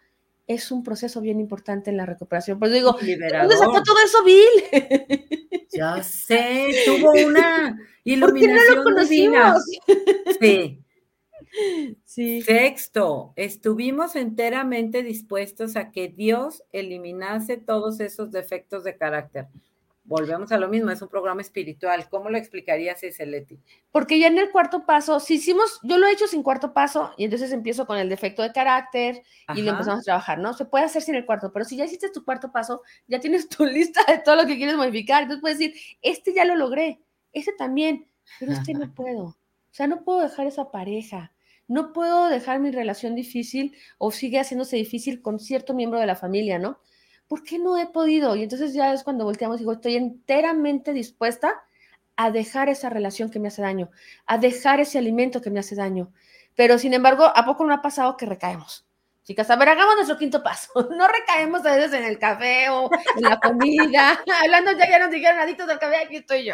es un proceso bien importante en la recuperación. Pues digo, ¿dónde sacó todo eso, Bill? Ya sé, tuvo una iluminación ¿Por qué no lo Sí, Sí. Sexto, estuvimos enteramente dispuestos a que Dios eliminase todos esos defectos de carácter. Volvemos a lo mismo, es un programa espiritual. ¿Cómo lo explicarías ese, Leti? Porque ya en el cuarto paso, si hicimos, yo lo he hecho sin cuarto paso y entonces empiezo con el defecto de carácter y lo empezamos a trabajar, ¿no? Se puede hacer sin el cuarto, pero si ya hiciste tu cuarto paso, ya tienes tu lista de todo lo que quieres modificar. Entonces puedes decir, este ya lo logré, este también, pero este no puedo. O sea, no puedo dejar esa pareja no puedo dejar mi relación difícil o sigue haciéndose difícil con cierto miembro de la familia, ¿no? ¿Por qué no he podido? Y entonces ya es cuando volteamos y digo, estoy enteramente dispuesta a dejar esa relación que me hace daño, a dejar ese alimento que me hace daño. Pero sin embargo, ¿a poco no ha pasado que recaemos? Chicas, a ver, hagamos nuestro quinto paso. No recaemos a veces en el café o en la comida. Hablando ya, ya nos dijeron adictos del café, aquí estoy yo.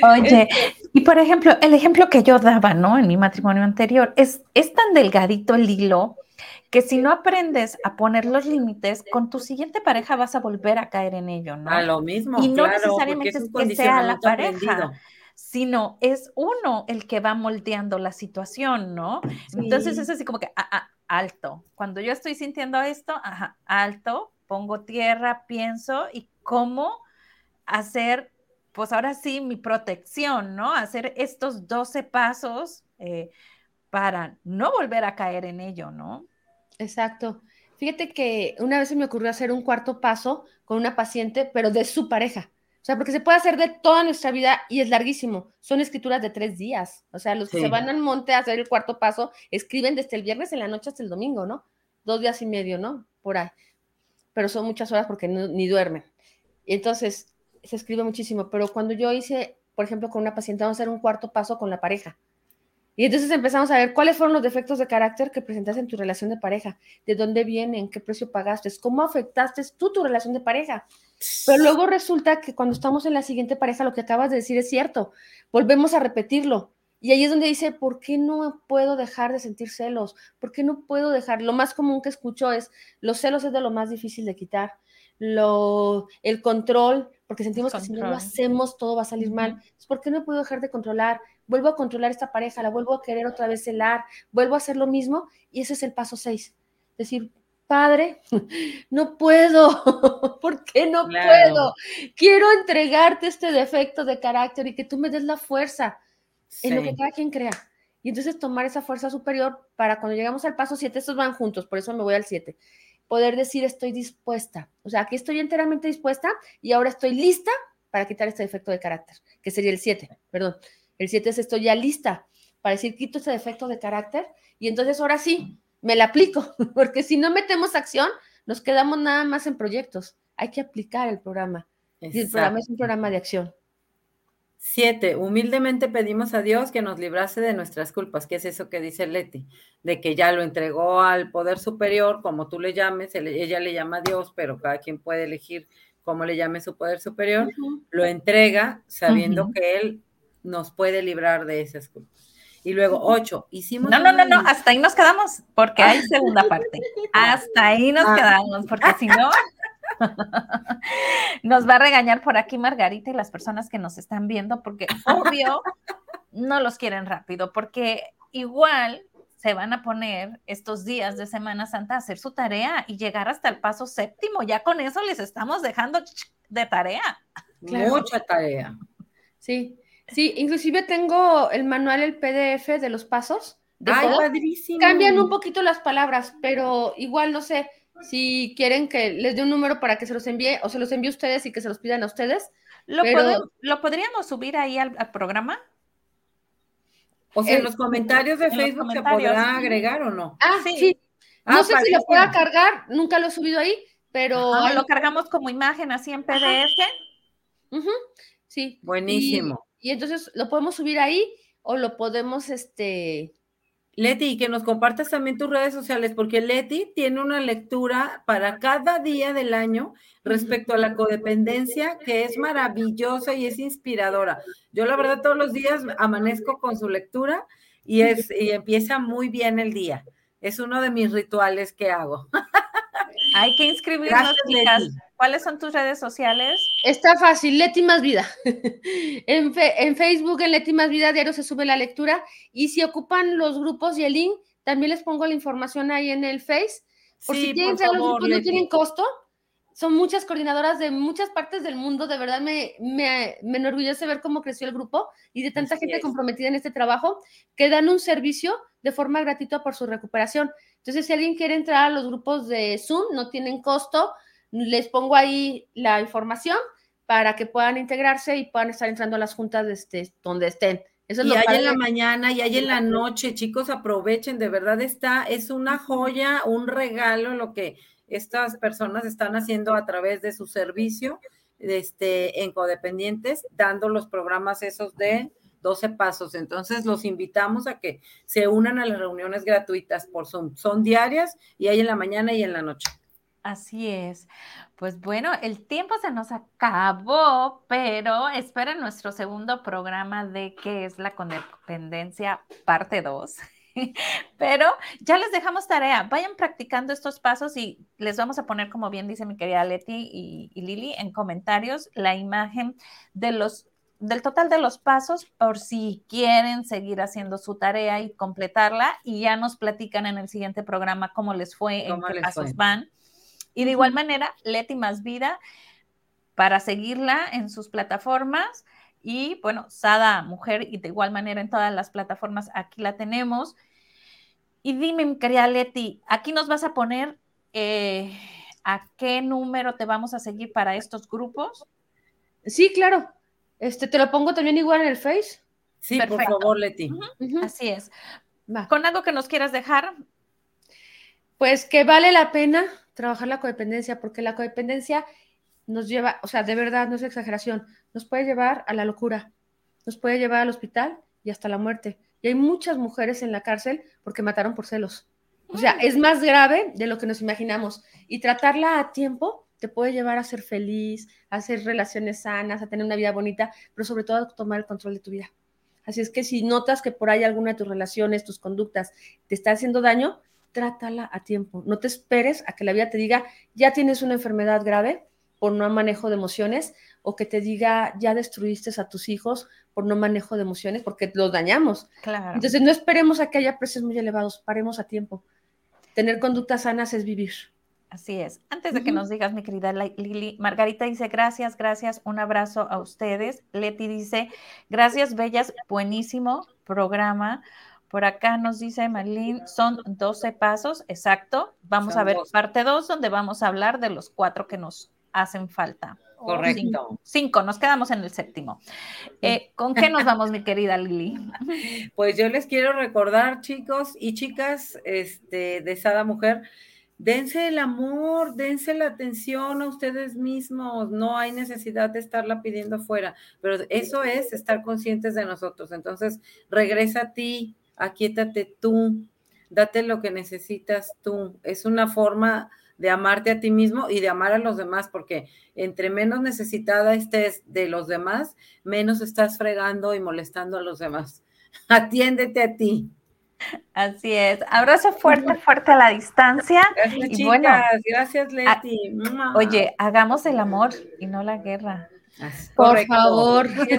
Oye, este y por ejemplo, el ejemplo que yo daba, ¿no? En mi matrimonio anterior, es, es tan delgadito el hilo que si no aprendes a poner los límites, con tu siguiente pareja vas a volver a caer en ello, ¿no? A lo mismo. Y no necesariamente es, que sea la pareja. sino es uno el que va moldeando la situación, ¿no? Entonces es así como que, ah, ah, alto. Cuando yo estoy sintiendo esto, ajá, alto, pongo tierra, pienso y cómo hacer, pues ahora sí, mi protección, ¿no? Hacer estos 12 pasos eh, para no volver a caer en ello, ¿no? Exacto. Fíjate que una vez se me ocurrió hacer un cuarto paso con una paciente, pero de su pareja. O sea, porque se puede hacer de toda nuestra vida y es larguísimo. Son escrituras de tres días. O sea, los que se van al monte a hacer el cuarto paso, escriben desde el viernes en la noche hasta el domingo, ¿no? Dos días y medio, ¿no? Por ahí. Pero son muchas horas porque ni duermen. Y entonces, se escribe muchísimo. Pero cuando yo hice, por ejemplo, con una paciente, vamos a hacer un cuarto paso con la pareja. Y entonces empezamos a ver cuáles fueron los defectos de carácter que presentaste en tu relación de pareja, de dónde vienen, qué precio pagaste, cómo afectaste tú tu relación de pareja. Pero luego resulta que cuando estamos en la siguiente pareja, lo que acabas de decir es cierto, volvemos a repetirlo. Y ahí es donde dice, ¿por qué no puedo dejar de sentir celos? ¿Por qué no puedo dejar? Lo más común que escucho es, los celos es de lo más difícil de quitar. Lo, el control, porque sentimos que si no lo hacemos todo va a salir mal. ¿Por qué no puedo dejar de controlar? vuelvo a controlar esta pareja, la vuelvo a querer otra vez celar, vuelvo a hacer lo mismo y ese es el paso seis. Decir, padre, no puedo, ¿por qué no puedo? Quiero entregarte este defecto de carácter y que tú me des la fuerza en lo que cada quien crea. Y entonces tomar esa fuerza superior para cuando llegamos al paso siete, estos van juntos, por eso me voy al siete. Poder decir estoy dispuesta. O sea, aquí estoy enteramente dispuesta y ahora estoy lista para quitar este defecto de carácter, que sería el siete, perdón. El 7 es estoy ya lista para decir quito ese defecto de carácter y entonces ahora sí, me la aplico, porque si no metemos acción, nos quedamos nada más en proyectos. Hay que aplicar el programa. Y el programa es un programa de acción. Siete, humildemente pedimos a Dios que nos librase de nuestras culpas. ¿Qué es eso que dice Leti? De que ya lo entregó al poder superior, como tú le llames, ella le llama a Dios, pero cada quien puede elegir cómo le llame su poder superior, lo entrega sabiendo que Él nos puede librar de esas culpas. Y luego, ocho, hicimos... No, no, no, no, hasta ahí nos quedamos, porque hay segunda parte. Hasta ahí nos ah. quedamos, porque si no, nos va a regañar por aquí Margarita y las personas que nos están viendo, porque obvio no los quieren rápido, porque igual se van a poner estos días de Semana Santa a hacer su tarea y llegar hasta el paso séptimo. Ya con eso les estamos dejando de tarea. Mucha tarea. Sí, sí, inclusive tengo el manual, el PDF de los pasos. Ay, padrísimo. Cambian un poquito las palabras, pero igual no sé si quieren que les dé un número para que se los envíe o se los envíe a ustedes y que se los pidan a ustedes. ¿Lo, ¿lo podríamos subir ahí al programa? O sea, en los comentarios de Facebook se podrá agregar o no. Ah, sí. Ah, no sé si lo pueda cargar, nunca lo he subido ahí, pero. lo cargamos como imagen así en PDF. Sí. Buenísimo. Y, y, entonces lo podemos subir ahí o lo podemos, este, Leti, que nos compartas también tus redes sociales, porque Leti tiene una lectura para cada día del año respecto a la codependencia, que es maravillosa y es inspiradora. Yo la verdad todos los días amanezco con su lectura y, es, y empieza muy bien el día. Es uno de mis rituales que hago. Hay que inscribirnos, chicas. ¿Cuáles son tus redes sociales? Está fácil, Leti Más Vida. en, en, Facebook, en Leti Más Vida, diario se sube la lectura. Y si ocupan los grupos y el link, también les pongo la información ahí en el Face. Por si quieren los grupos, no tienen costo. Son muchas coordinadoras de muchas partes del mundo. De verdad me, me, me enorgullece ver cómo creció el grupo y de tanta gente comprometida en este trabajo que dan un servicio de forma gratuita por su recuperación. Entonces, si alguien quiere entrar a los grupos de Zoom, no tienen costo les pongo ahí la información para que puedan integrarse y puedan estar entrando a las juntas este, donde estén. Eso es y hay en la mañana y hay en la noche, chicos, aprovechen, de verdad está, es una joya, un regalo lo que estas personas están haciendo a través de su servicio este, en codependientes, dando los programas esos de 12 pasos. Entonces, los invitamos a que se unan a las reuniones gratuitas por Zoom. Son diarias y hay en la mañana y en la noche. Así es. Pues bueno, el tiempo se nos acabó, pero esperen nuestro segundo programa de qué es la codependencia parte 2. Pero ya les dejamos tarea. Vayan practicando estos pasos y les vamos a poner, como bien dice mi querida Leti y, y Lili, en comentarios la imagen de los del total de los pasos por si quieren seguir haciendo su tarea y completarla y ya nos platican en el siguiente programa cómo les fue, en qué pasos van y de igual manera, Leti Más Vida para seguirla en sus plataformas. Y bueno, Sada Mujer, y de igual manera en todas las plataformas, aquí la tenemos. Y dime, mi querida Leti, aquí nos vas a poner eh, a qué número te vamos a seguir para estos grupos. Sí, claro. Este, te lo pongo también igual en el Face. Sí, por favor, Leti. Así es. Con algo que nos quieras dejar. Pues que vale la pena trabajar la codependencia, porque la codependencia nos lleva, o sea, de verdad, no es exageración, nos puede llevar a la locura, nos puede llevar al hospital y hasta la muerte. Y hay muchas mujeres en la cárcel porque mataron por celos. O sea, es más grave de lo que nos imaginamos. Y tratarla a tiempo te puede llevar a ser feliz, a hacer relaciones sanas, a tener una vida bonita, pero sobre todo a tomar el control de tu vida. Así es que si notas que por ahí alguna de tus relaciones, tus conductas te está haciendo daño, trátala a tiempo. No te esperes a que la vida te diga, ya tienes una enfermedad grave por no manejo de emociones, o que te diga, ya destruiste a tus hijos por no manejo de emociones, porque los dañamos. Claro. Entonces, no esperemos a que haya precios muy elevados, paremos a tiempo. Tener conductas sanas es vivir. Así es. Antes de que nos digas, mi querida Lili, Margarita dice, gracias, gracias, un abrazo a ustedes. Leti dice, gracias, bellas, buenísimo programa. Por acá nos dice Marlene, son 12 pasos, exacto. Vamos a ver parte 2, donde vamos a hablar de los cuatro que nos hacen falta. Correcto. Cinco, nos quedamos en el séptimo. Eh, ¿Con qué nos vamos, mi querida Lili? Pues yo les quiero recordar, chicos y chicas, este, de Sada Mujer, dense el amor, dense la atención a ustedes mismos, no hay necesidad de estarla pidiendo fuera, pero eso es estar conscientes de nosotros. Entonces, regresa a ti, aquíétate tú, date lo que necesitas tú. Es una forma de amarte a ti mismo y de amar a los demás, porque entre menos necesitada estés de los demás, menos estás fregando y molestando a los demás. Atiéndete a ti. Así es. Abrazo fuerte, fuerte a la distancia. Gracias, y chicas. Gracias, Leti. oye, hagamos el amor y no la guerra. Por favor.